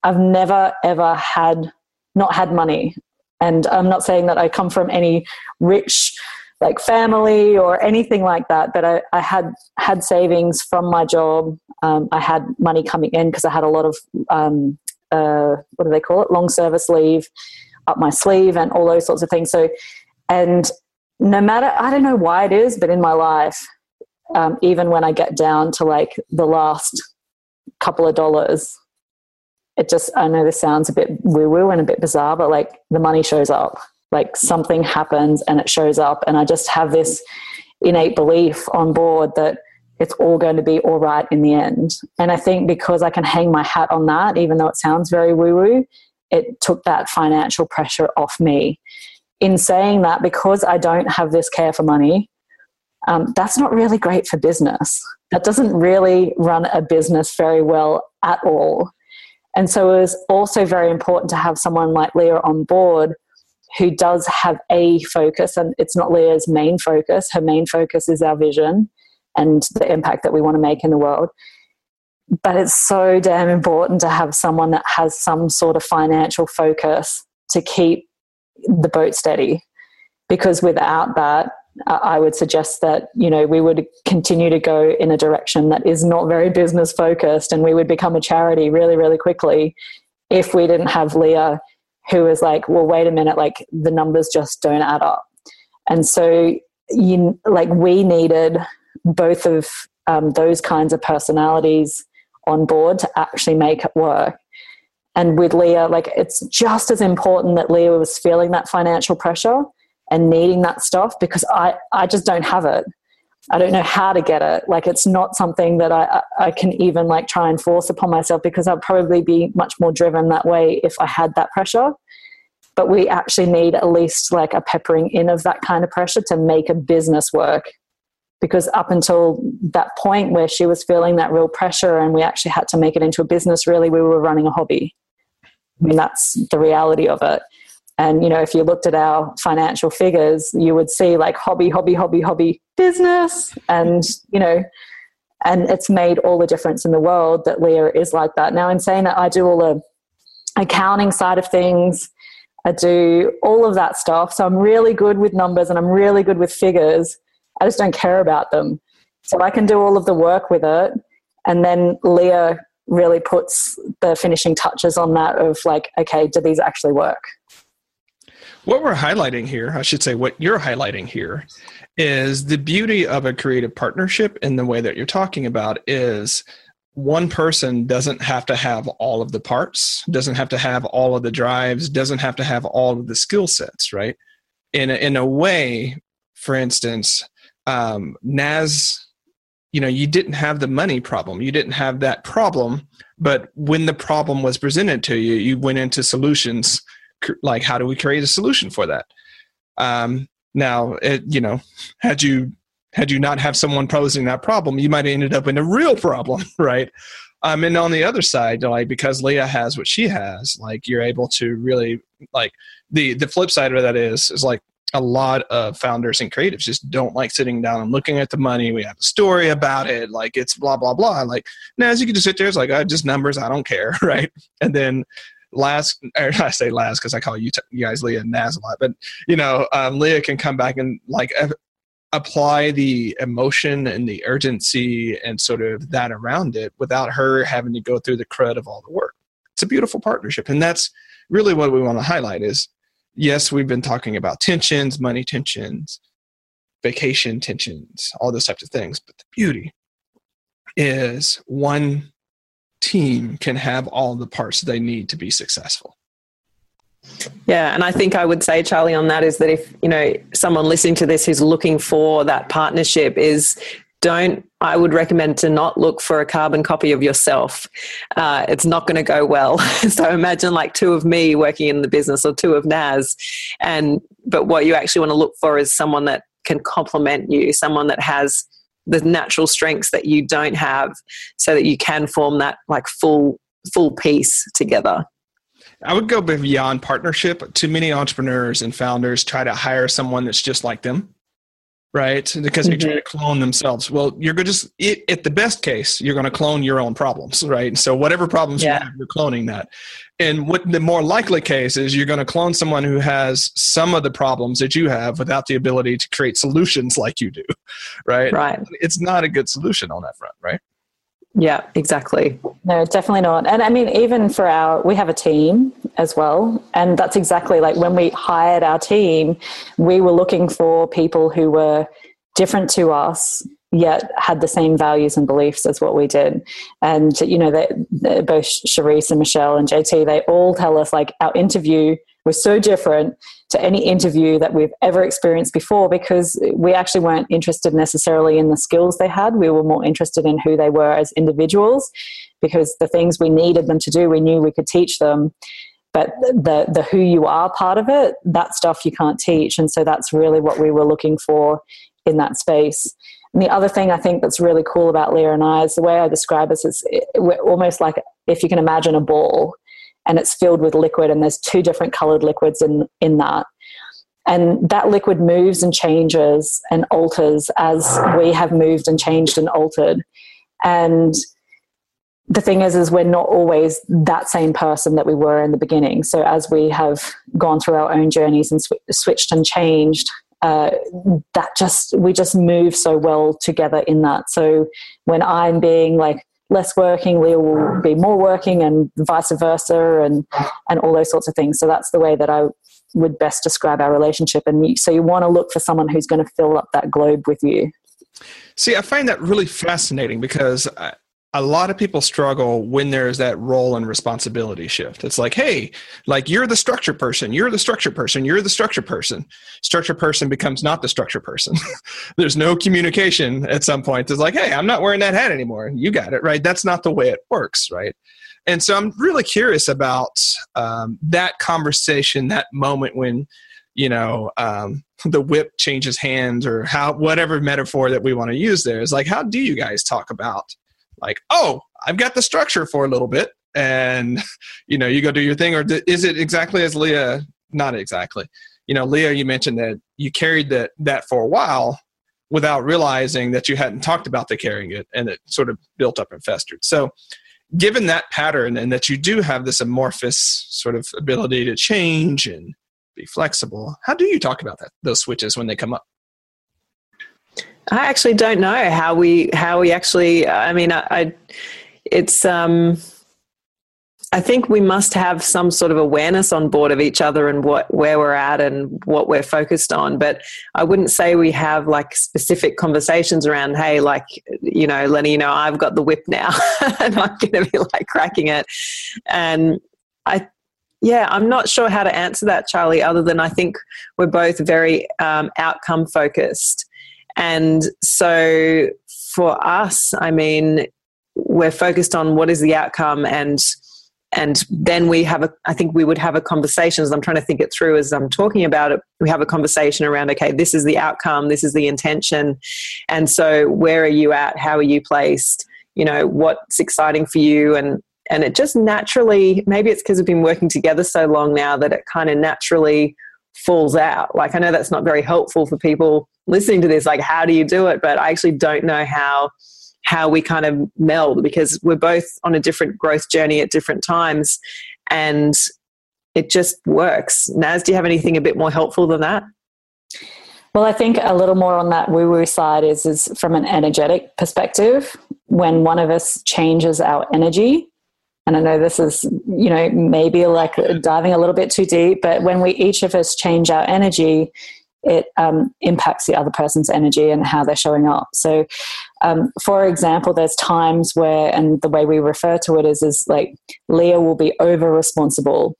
I've never, ever had, not had money. And I'm not saying that I come from any rich like family or anything like that. But I, I had had savings from my job. Um, I had money coming in because I had a lot of um, uh, what do they call it? Long service leave up my sleeve and all those sorts of things. So, and no matter I don't know why it is, but in my life, um, even when I get down to like the last couple of dollars, it just I know this sounds a bit woo woo and a bit bizarre, but like the money shows up like something happens and it shows up. And i just have this innate belief on board that it's all going to be all right in the end. And i think because i can hang my hat on that even though it sounds very woo woo it took that financial pressure off me. In saying that because i don't have this care for money um, that's not really great for business. That doesn't really run a business very well at all. And so it was also very important to have someone like leah on board who does have a focus, and it's not Leah's main focus. Her main focus is our vision and the impact that we want to make in the world. But it's so damn important to have someone that has some sort of financial focus to keep the boat steady. Because without that, I would suggest that you know we would continue to go in a direction that is not very business focused, and we would become a charity really, really quickly if we didn't have Leah who was like, well, wait a minute, like the numbers just don't add up. And so, you like, we needed both of um, those kinds of personalities on board to actually make it work. And with Leah, like, it's just as important that Leah was feeling that financial pressure and needing that stuff because I, I just don't have it. I don't know how to get it. Like it's not something that I, I can even like try and force upon myself because I'd probably be much more driven that way if I had that pressure. But we actually need at least like a peppering in of that kind of pressure to make a business work. Because up until that point where she was feeling that real pressure and we actually had to make it into a business, really, we were running a hobby. I mean, that's the reality of it. And, you know, if you looked at our financial figures, you would see like hobby, hobby, hobby, hobby, business. And, you know, and it's made all the difference in the world that Leah is like that. Now, in saying that, I do all the accounting side of things, I do all of that stuff. So I'm really good with numbers and I'm really good with figures. I just don't care about them. So I can do all of the work with it. And then Leah really puts the finishing touches on that of like, okay, do these actually work? What we're highlighting here, I should say, what you're highlighting here is the beauty of a creative partnership in the way that you're talking about is one person doesn't have to have all of the parts, doesn't have to have all of the drives, doesn't have to have all of the skill sets, right? In a, in a way, for instance, um, Naz, you know, you didn't have the money problem, you didn't have that problem, but when the problem was presented to you, you went into solutions like how do we create a solution for that? Um, now, it, you know, had you had you not have someone posing that problem, you might have ended up in a real problem, right? Um, and on the other side, like because Leah has what she has, like you're able to really like the the flip side of that is is like a lot of founders and creatives just don't like sitting down and looking at the money. We have a story about it, like it's blah blah blah. Like now, as you can just sit there, it's like uh, just numbers. I don't care, right? And then last, or I say last because I call you, t- you guys Leah and Naz a lot, but you know, um, Leah can come back and like apply the emotion and the urgency and sort of that around it without her having to go through the crud of all the work. It's a beautiful partnership, and that's really what we want to highlight. Is yes, we've been talking about tensions, money tensions, vacation tensions, all those types of things, but the beauty is one team can have all the parts they need to be successful. Yeah, and I think I would say, Charlie, on that is that if you know someone listening to this who's looking for that partnership is don't i would recommend to not look for a carbon copy of yourself uh, it's not going to go well so imagine like two of me working in the business or two of naz and but what you actually want to look for is someone that can complement you someone that has the natural strengths that you don't have so that you can form that like full full piece together I would go beyond partnership. Too many entrepreneurs and founders try to hire someone that's just like them, right? Because mm-hmm. they try to clone themselves. Well, you're going to just, it, at the best case, you're going to clone your own problems, right? So whatever problems yeah. you have, you're cloning that. And what the more likely case is you're going to clone someone who has some of the problems that you have without the ability to create solutions like you do, right? Right. It's not a good solution on that front, right? Yeah, exactly. No, definitely not. And I mean, even for our, we have a team as well. And that's exactly like when we hired our team, we were looking for people who were different to us, yet had the same values and beliefs as what we did. And, you know, they, both Charisse and Michelle and JT, they all tell us like our interview was so different to any interview that we've ever experienced before because we actually weren't interested necessarily in the skills they had. We were more interested in who they were as individuals because the things we needed them to do, we knew we could teach them. But the, the who you are part of it, that stuff you can't teach. And so that's really what we were looking for in that space. And the other thing I think that's really cool about Leah and I is the way I describe us is we're almost like if you can imagine a ball and it's filled with liquid and there's two different colored liquids in in that. And that liquid moves and changes and alters as we have moved and changed and altered. And the thing is is we're not always that same person that we were in the beginning. So as we have gone through our own journeys and sw- switched and changed uh, that just we just move so well together in that. So when i'm being like less working, Leah will be more working, and vice versa, and and all those sorts of things. So that's the way that I would best describe our relationship. And so you want to look for someone who's going to fill up that globe with you. See, I find that really fascinating because I, a lot of people struggle when there's that role and responsibility shift. It's like, hey, like you're the structure person, you're the structure person, you're the structure person. Structure person becomes not the structure person. there's no communication at some point. It's like, hey, I'm not wearing that hat anymore. You got it, right? That's not the way it works, right? And so I'm really curious about um, that conversation, that moment when, you know, um, the whip changes hands or how, whatever metaphor that we want to use there is like, how do you guys talk about? Like, oh, I've got the structure for a little bit, and you know, you go do your thing, or is it exactly as Leah? Not exactly. You know, Leah, you mentioned that you carried that that for a while without realizing that you hadn't talked about the carrying it, and it sort of built up and festered. So, given that pattern, and that you do have this amorphous sort of ability to change and be flexible, how do you talk about that those switches when they come up? I actually don't know how we how we actually. I mean, I, I it's um, I think we must have some sort of awareness on board of each other and what where we're at and what we're focused on. But I wouldn't say we have like specific conversations around, hey, like you know, Lenny, you know, I've got the whip now, and I'm going to be like cracking it. And I, yeah, I'm not sure how to answer that, Charlie. Other than I think we're both very um, outcome focused, and so for us, I mean, we're focused on what is the outcome and and then we have a i think we would have a conversation as i'm trying to think it through as i'm talking about it we have a conversation around okay this is the outcome this is the intention. And so where are you at? How are you placed? You know what's exciting for you? And and it just naturally maybe it's because we've been working together so long now that it kind of naturally falls out like i know that's not very helpful for people listening to this like how do you do it but i actually don't know how how we kind of meld because we're both on a different growth journey at different times and it just works. Naz, do you have anything a bit more helpful than that? Well, I think a little more on that woo woo side is, is from an energetic perspective. When one of us changes our energy, and I know this is, you know, maybe like diving a little bit too deep, but when we each of us change our energy, it um, impacts the other person's energy and how they're showing up. So, um, for example, there's times where, and the way we refer to it is, is like Leah will be over responsible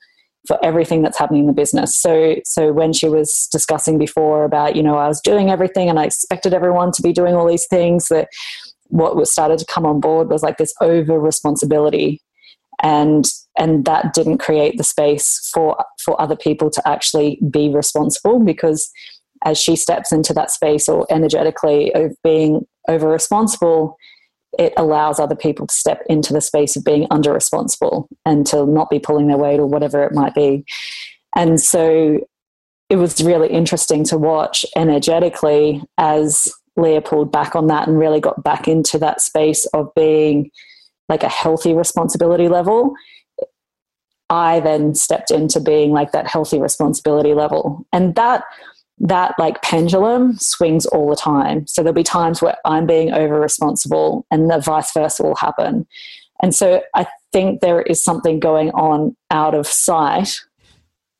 for everything that's happening in the business. So, so when she was discussing before about, you know, I was doing everything and I expected everyone to be doing all these things that what was started to come on board was like this over responsibility and and that didn't create the space for for other people to actually be responsible because as she steps into that space or energetically of being over responsible it allows other people to step into the space of being under responsible and to not be pulling their weight or whatever it might be. And so it was really interesting to watch energetically as Leah pulled back on that and really got back into that space of being like a healthy responsibility level, I then stepped into being like that healthy responsibility level. And that that like pendulum swings all the time. So there'll be times where I'm being over responsible and the vice versa will happen. And so I think there is something going on out of sight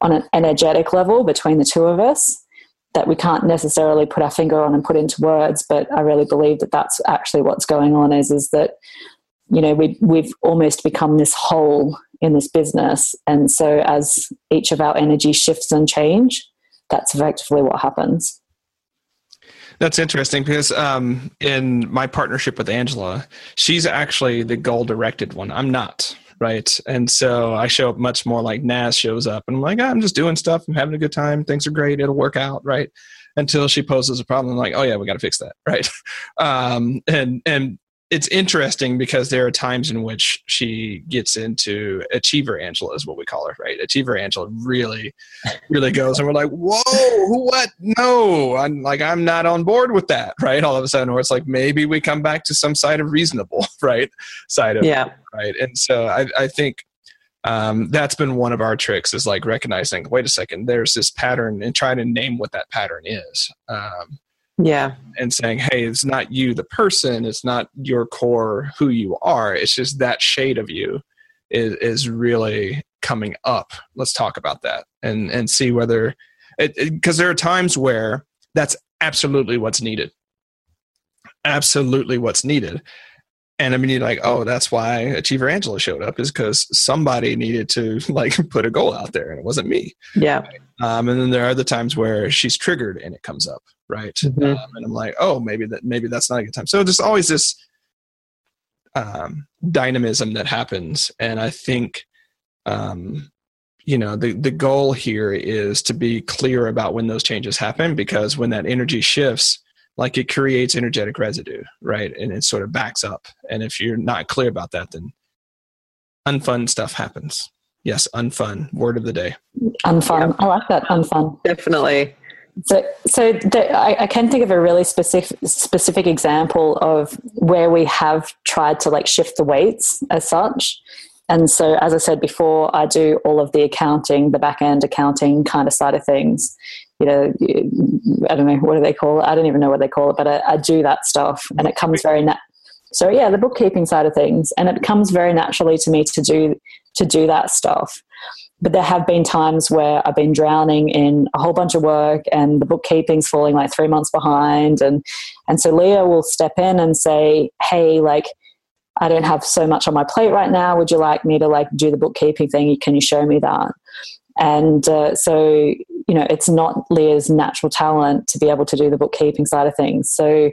on an energetic level between the two of us that we can't necessarily put our finger on and put into words but i really believe that that's actually what's going on is is that you know we, we've almost become this whole in this business. And so as each of our energy shifts and change that's effectively what happens. That's interesting because um, in my partnership with angela she's actually the goal directed one. I'm not right? And so i show up much more like naz shows up and i'm like i'm just doing stuff. I'm having a good time. Things are great. It'll work out right? Until she poses a problem. I'm like oh yeah we got to fix that right? Um, and and it's interesting because there are times in which she gets into achiever Angela is what we call her, right? Achiever Angela really, really goes, and we're like, "Whoa, what? No!" I'm like, I'm not on board with that, right? All of a sudden, where it's like maybe we come back to some side of reasonable, right? Side of yeah, right. And so I, I think um, that's been one of our tricks is like recognizing, wait a second, there's this pattern, and trying to name what that pattern is. Um, yeah. And saying hey it's not you the person it's not your core who you are it's just that shade of you is is really coming up. Let's talk about that and and see whether because there are times where that's absolutely what's needed. Absolutely what's needed. And I mean, you're like, oh, that's why Achiever Angela showed up is because somebody needed to like put a goal out there, and it wasn't me. Yeah. Um, and then there are the times where she's triggered and it comes up, right? Mm-hmm. Um, and I'm like, oh, maybe that maybe that's not a good time. So there's always this um, dynamism that happens, and I think, um, you know, the the goal here is to be clear about when those changes happen, because when that energy shifts like it creates energetic residue, right? And it sort of backs up. And if you're not clear about that, then unfun stuff happens. Yes, unfun. Word of the day. Unfun. I like that. Unfun. Definitely. So, so the, I, I, can think of a really specific specific example of where we have tried to like shift the weights as such. And so, as I said before, I do all of the accounting, the back end accounting kind of side of things you know, I don't know, what do they call it? I don't even know what they call it, but I, I do that stuff and it comes very, nat- so yeah, the bookkeeping side of things. And it comes very naturally to me to do to do that stuff but there have been times where I've been drowning in a whole bunch of work and the bookkeeping's falling like three months behind. And, and so Leah will step in and say, Hey, like, I don't have so much on my plate right now. Would you like me to like do the bookkeeping thing? Can you show me that? And uh, so, you know, it's not Leah's natural talent to be able to do the bookkeeping side of things. So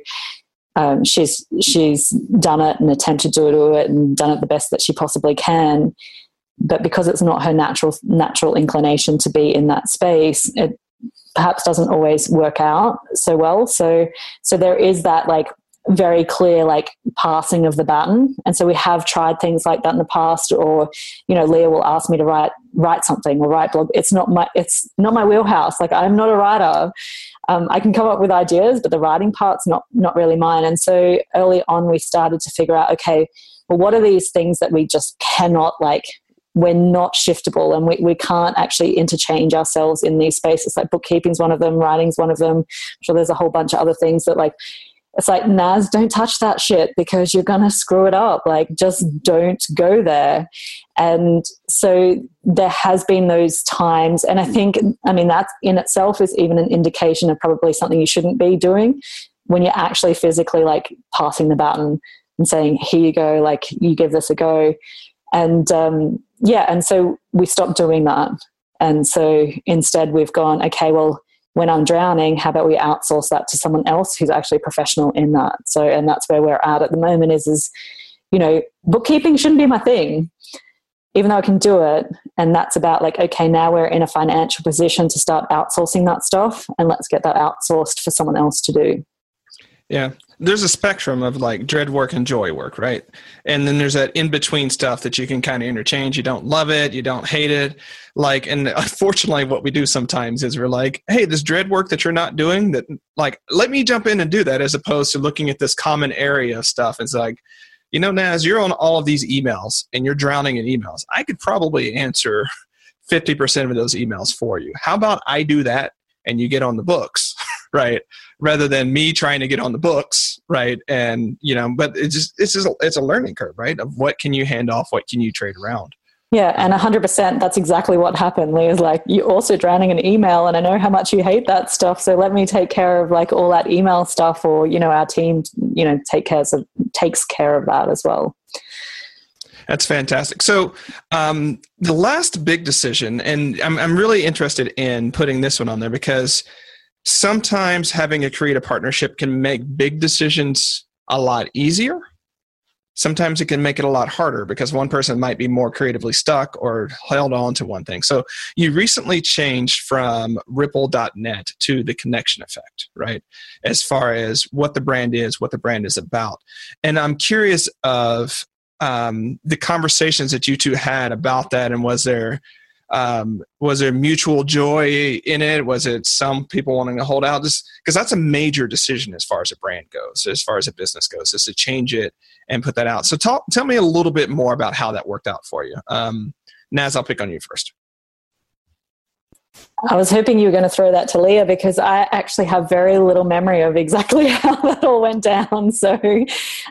um, she's she's done it and attempted to do it and done it the best that she possibly can but because it's not her natural natural inclination to be in that space it perhaps doesn't always work out so well. So so there is that like very clear like passing of the baton. And so we have tried things like that in the past or you know leah will ask me to write write something or write blog. It's not my it's not my wheelhouse. Like i'm not a writer. Um, i can come up with ideas but the writing part's not not really mine. And so early on we started to figure out okay well what are these things that we just cannot like we're not shiftable and we, we can't actually interchange ourselves in these spaces. Like bookkeeping's one of them, writing's one of them. I'm sure there's a whole bunch of other things that like it's like Naz, don't touch that shit because you're gonna screw it up. Like just don't go there. And so there has been those times, and I think I mean that in itself is even an indication of probably something you shouldn't be doing when you're actually physically like passing the baton and saying, "Here you go," like you give this a go. And um, yeah, and so we stopped doing that. And so instead, we've gone, okay, well, when I'm drowning, how about we outsource that to someone else who's actually professional in that? So, and that's where we're at at the moment is, is, you know, bookkeeping shouldn't be my thing, even though I can do it. And that's about like, okay, now we're in a financial position to start outsourcing that stuff and let's get that outsourced for someone else to do. Yeah there's a spectrum of like dread work and joy work, right? And then there's that in between stuff that you can kind of interchange. You don't love it, you don't hate it. Like, and unfortunately, what we do sometimes is we're like, hey, this dread work that you're not doing, that like, let me jump in and do that, as opposed to looking at this common area of stuff. It's like, you know, Naz, you're on all of these emails and you're drowning in emails. I could probably answer 50% of those emails for you. How about I do that and you get on the books? Right rather than me trying to get on the books right and you know but it's just it's just a, it's a learning curve right of what can you hand off what can you trade around yeah, and 100% that's exactly what happened. Leah's like, you're also drowning in email, and I know how much you hate that stuff. So let me take care of like all that email stuff, or, you know, our team, you know, take care of, takes care of that as well. That's fantastic. So, um, the last big decision, and I'm, I'm really interested in putting this one on there because sometimes having a creative partnership can make big decisions a lot easier. Sometimes it can make it a lot harder because one person might be more creatively stuck or held on to one thing. So you recently changed from ripple.net to the connection effect, right? As far as what the brand is, what the brand is about. And I'm curious of um, the conversations that you two had about that and was there um, was there mutual joy in it was it some people wanting to hold out just because that's a major decision as far as a brand goes as far as a business goes is to change it and put that out so talk tell me a little bit more about how that worked out for you um, naz i'll pick on you first I was hoping you were going to throw that to Leah because I actually have very little memory of exactly how that all went down. So,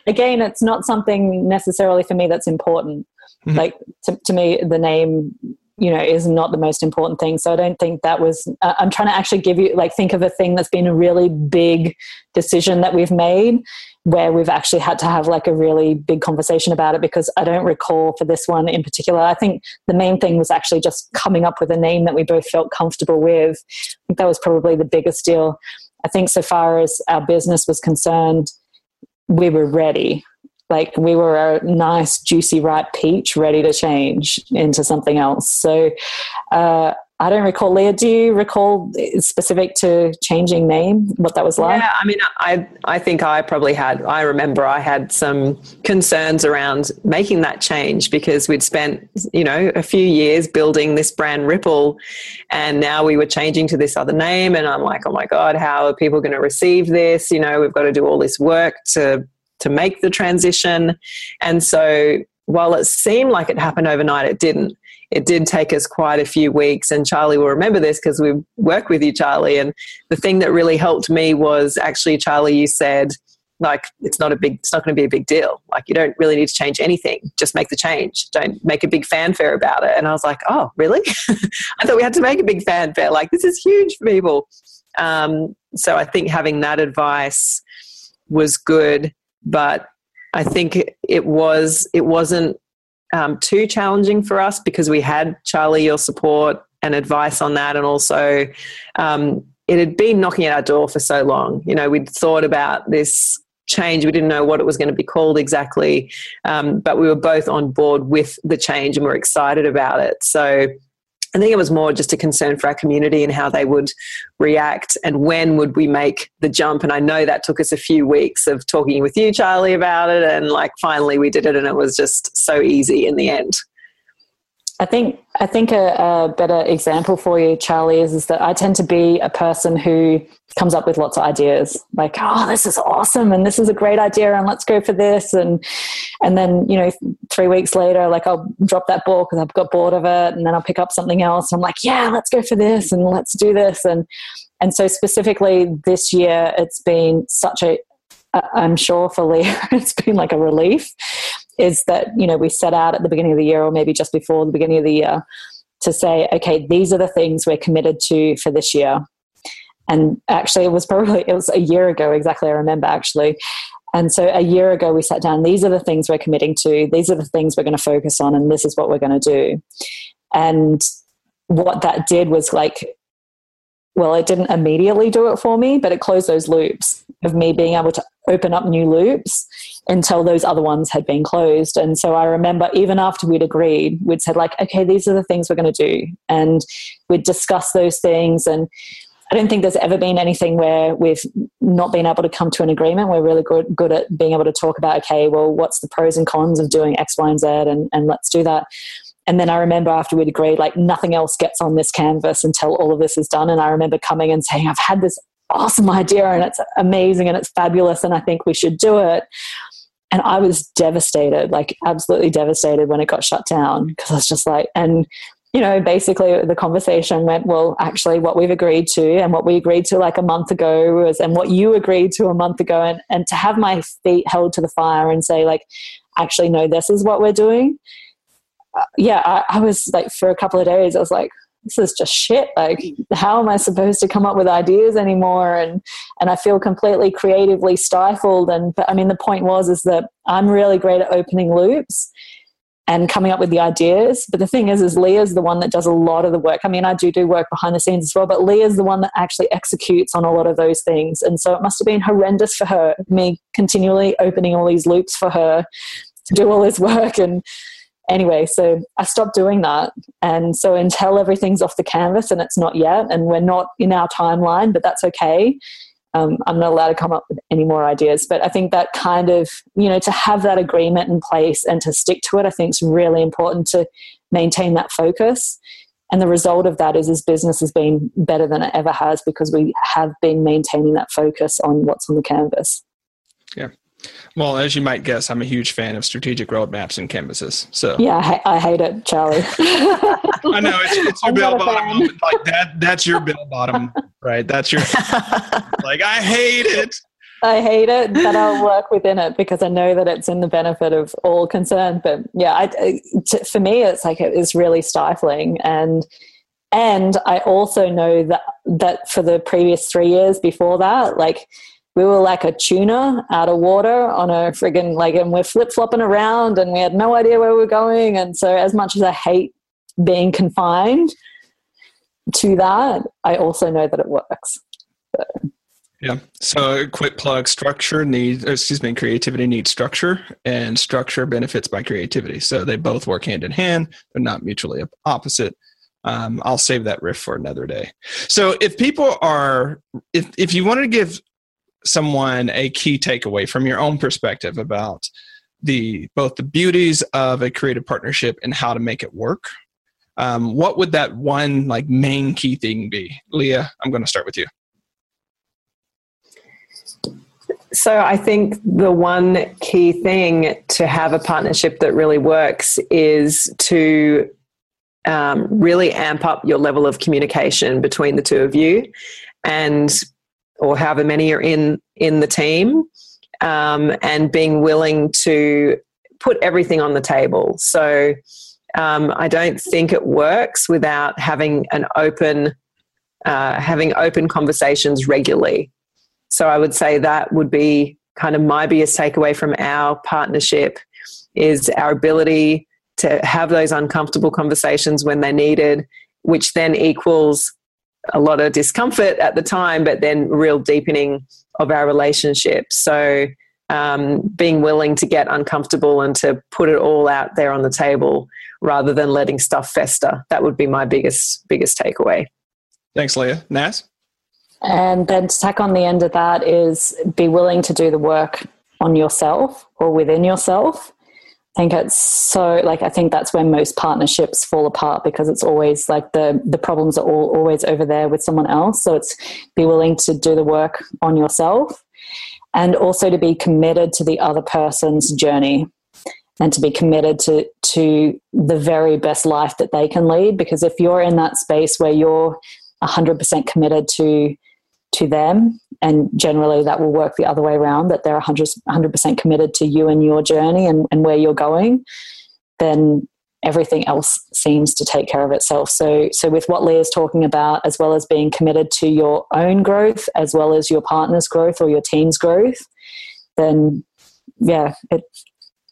again, it's not something necessarily for me that's important. Mm-hmm. Like to, to me, the name you know is not the most important thing. So i don't think that was uh, i'm trying to actually give you like think of a thing that's been a really big decision that we've made where we've actually had to have like a really big conversation about it because i don't recall for this one in particular. I think the main thing was actually just coming up with a name that we both felt comfortable with. I think that was probably the biggest deal. I think so far as our business was concerned we were ready like we were a nice juicy ripe peach ready to change into something else. So uh, i don't recall. Leah do you recall specific to changing name what that was like? Yeah i mean i i think i probably had i remember i had some concerns around making that change because we'd spent you know a few years building this brand ripple and now we were changing to this other name and i'm like oh my god how are people going to receive this? You know we've got to do all this work to to make the transition. And so while it seemed like it happened overnight, it didn't. It did take us quite a few weeks, and Charlie will remember this because we work with you, Charlie. And the thing that really helped me was actually, Charlie, you said, like it's not a big it's not going to be a big deal. Like you don't really need to change anything. Just make the change. Don't make a big fanfare about it. And i was like oh really? I thought we had to make a big fanfare. Like this is huge for people. Um, so i think having that advice was good but i think it was it wasn't um, too challenging for us because we had charlie your support and advice on that and also um, it had been knocking at our door for so long. You know, we'd thought about this change. We didn't know what it was going to be called exactly, um, but we were both on board with the change and we're excited about it. So I think it was more just a concern for our community and how they would react and when would we make the jump. And I know that took us a few weeks of talking with you, Charlie, about it. And like finally we did it and it was just so easy in the end. I think I think a, a, better example for you, Charlie, is, is that I tend to be a person who comes up with lots of ideas, like, "Oh, this is awesome, and this is a great idea, and let's go for this." And and then you know, three weeks later, like I'll drop that ball because I've got bored of it, and then I'll pick up something else. I'm like, "Yeah, let's go for this, and let's do this." And and so specifically this year, it's been such a I'm sure for Leah, it's been like a relief is that you know we set out at the beginning of the year or maybe just before the beginning of the year to say okay these are the things we're committed to for this year. And actually it was probably it was a year ago exactly i remember actually. And so a year ago we sat down these are the things we're committing to these are the things we're going to focus on and this is what we're going to do. And what that did was like well it didn't immediately do it for me but it closed those loops of me being able to open up new loops until those other ones had been closed. And so I remember even after we'd agreed, we'd said, like, okay, these are the things we're going to do. And we'd discuss those things. And I don't think there's ever been anything where we've not been able to come to an agreement. We're really good, good at being able to talk about, okay, well, what's the pros and cons of doing X, Y, and Z, and, and let's do that. And then I remember after we'd agreed, like nothing else gets on this canvas until all of this is done. And I remember coming and saying, I've had this awesome idea and it's amazing and it's fabulous and I think we should do it. And I was devastated, like absolutely devastated when it got shut down because I was just like, and you know, basically the conversation went, well, actually, what we've agreed to and what we agreed to like a month ago was, and what you agreed to a month ago, and, and to have my feet held to the fire and say, like, actually, no, this is what we're doing. Yeah, I, I was like, for a couple of days, I was like, this is just shit. Like how am i supposed to come up with ideas anymore? And and i feel completely creatively stifled. And but i mean the point was is that i'm really great at opening loops and coming up with the ideas. But the thing is is leah's the one that does a lot of the work. I mean i do do work behind the scenes as well but leah's the one that actually executes on a lot of those things. And so it must have been horrendous for her me continually opening all these loops for her to do all this work. And anyway, so I stopped doing that. And so until everything's off the canvas, and it's not yet, and we're not in our timeline, but that's okay. Um, I'm not allowed to come up with any more ideas. But I think that kind of, you know, to have that agreement in place and to stick to it, I think is really important to maintain that focus. And the result of that is this business has been better than it ever has because we have been maintaining that focus on what's on the canvas. Well, as you might guess, I'm a huge fan of strategic roadmaps and canvases. So yeah, I, I hate it, Charlie. I know it's, it's your bell bottom moment. Like that, that's your bell bottom, right? That's your like. I hate it. I hate it, but I'll work within it because I know that it's in the benefit of all concerned. But yeah, I, t- for me, it's like it is really stifling, and and I also know that that for the previous three years before that, like we were like a tuna out of water on a friggin' like, and we're flip flopping around and we had no idea where we are going. And so, as much as I hate being confined to that, I also know that it works. So. Yeah. So, quick plug: structure needs, excuse me, creativity needs structure, and structure benefits by creativity. So they both work hand in hand. They're not mutually opposite. Um, I'll save that riff for another day. So, if people are, if if you wanted to give someone a key takeaway from your own perspective about the both the beauties of a creative partnership and how to make it work. Um, what would that one like main key thing be? Leah i'm going to start with you. So i think the one key thing to have a partnership that really works is to um, really amp up your level of communication between the two of you and or however many are in in the team um, and being willing to put everything on the table. So um, I don't think it works without having an open, uh, having open conversations regularly. So I would say that would be kind of my biggest takeaway from our partnership is our ability to have those uncomfortable conversations when they're needed, which then equals a lot of discomfort at the time, but then real deepening of our relationship. So, um, being willing to get uncomfortable and to put it all out there on the table rather than letting stuff fester. That would be my biggest biggest takeaway. Thanks, Leah. Naz? And then to tack on the end of that is be willing to do the work on yourself or within yourself. I think it's so like I think that's when most partnerships fall apart because it's always like the the problems are all always over there with someone else. So it's be willing to do the work on yourself and also to be committed to the other person's journey and to be committed to to the very best life that they can lead because if you're in that space where you're 100% committed to to them and generally that will work the other way around that they're 100, 100% committed to you and your journey and, and where you're going then everything else seems to take care of itself. So so with what leah's talking about as well as being committed to your own growth as well as your partner's growth or your team's growth then yeah it,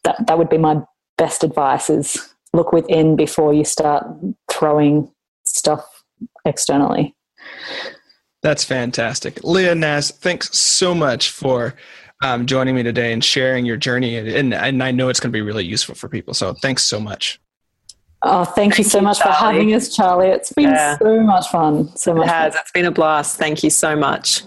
that, that would be my best advice is look within before you start throwing stuff externally that's fantastic. Leah Naz, thanks so much for um, joining me today and sharing your journey. And, and I know it's going to be really useful for people. So thanks so much. Oh, thank, thank you so you, much Charlie. for having us, Charlie. It's been yeah. so much fun. So much. It has. Fun. It's been a blast. Thank you so much.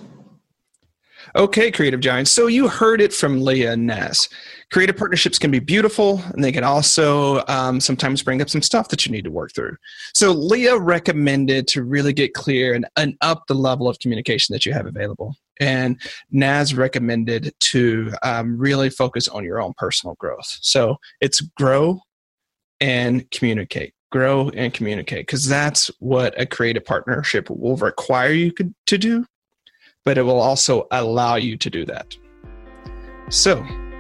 Okay, Creative Giants. So you heard it from Leah and Naz. Creative partnerships can be beautiful, and they can also um, sometimes bring up some stuff that you need to work through. So Leah recommended to really get clear and, and up the level of communication that you have available. And Naz recommended to um, really focus on your own personal growth. So it's grow and communicate grow and communicate because that's what a creative partnership will require you to do but it will also allow you to do that. So,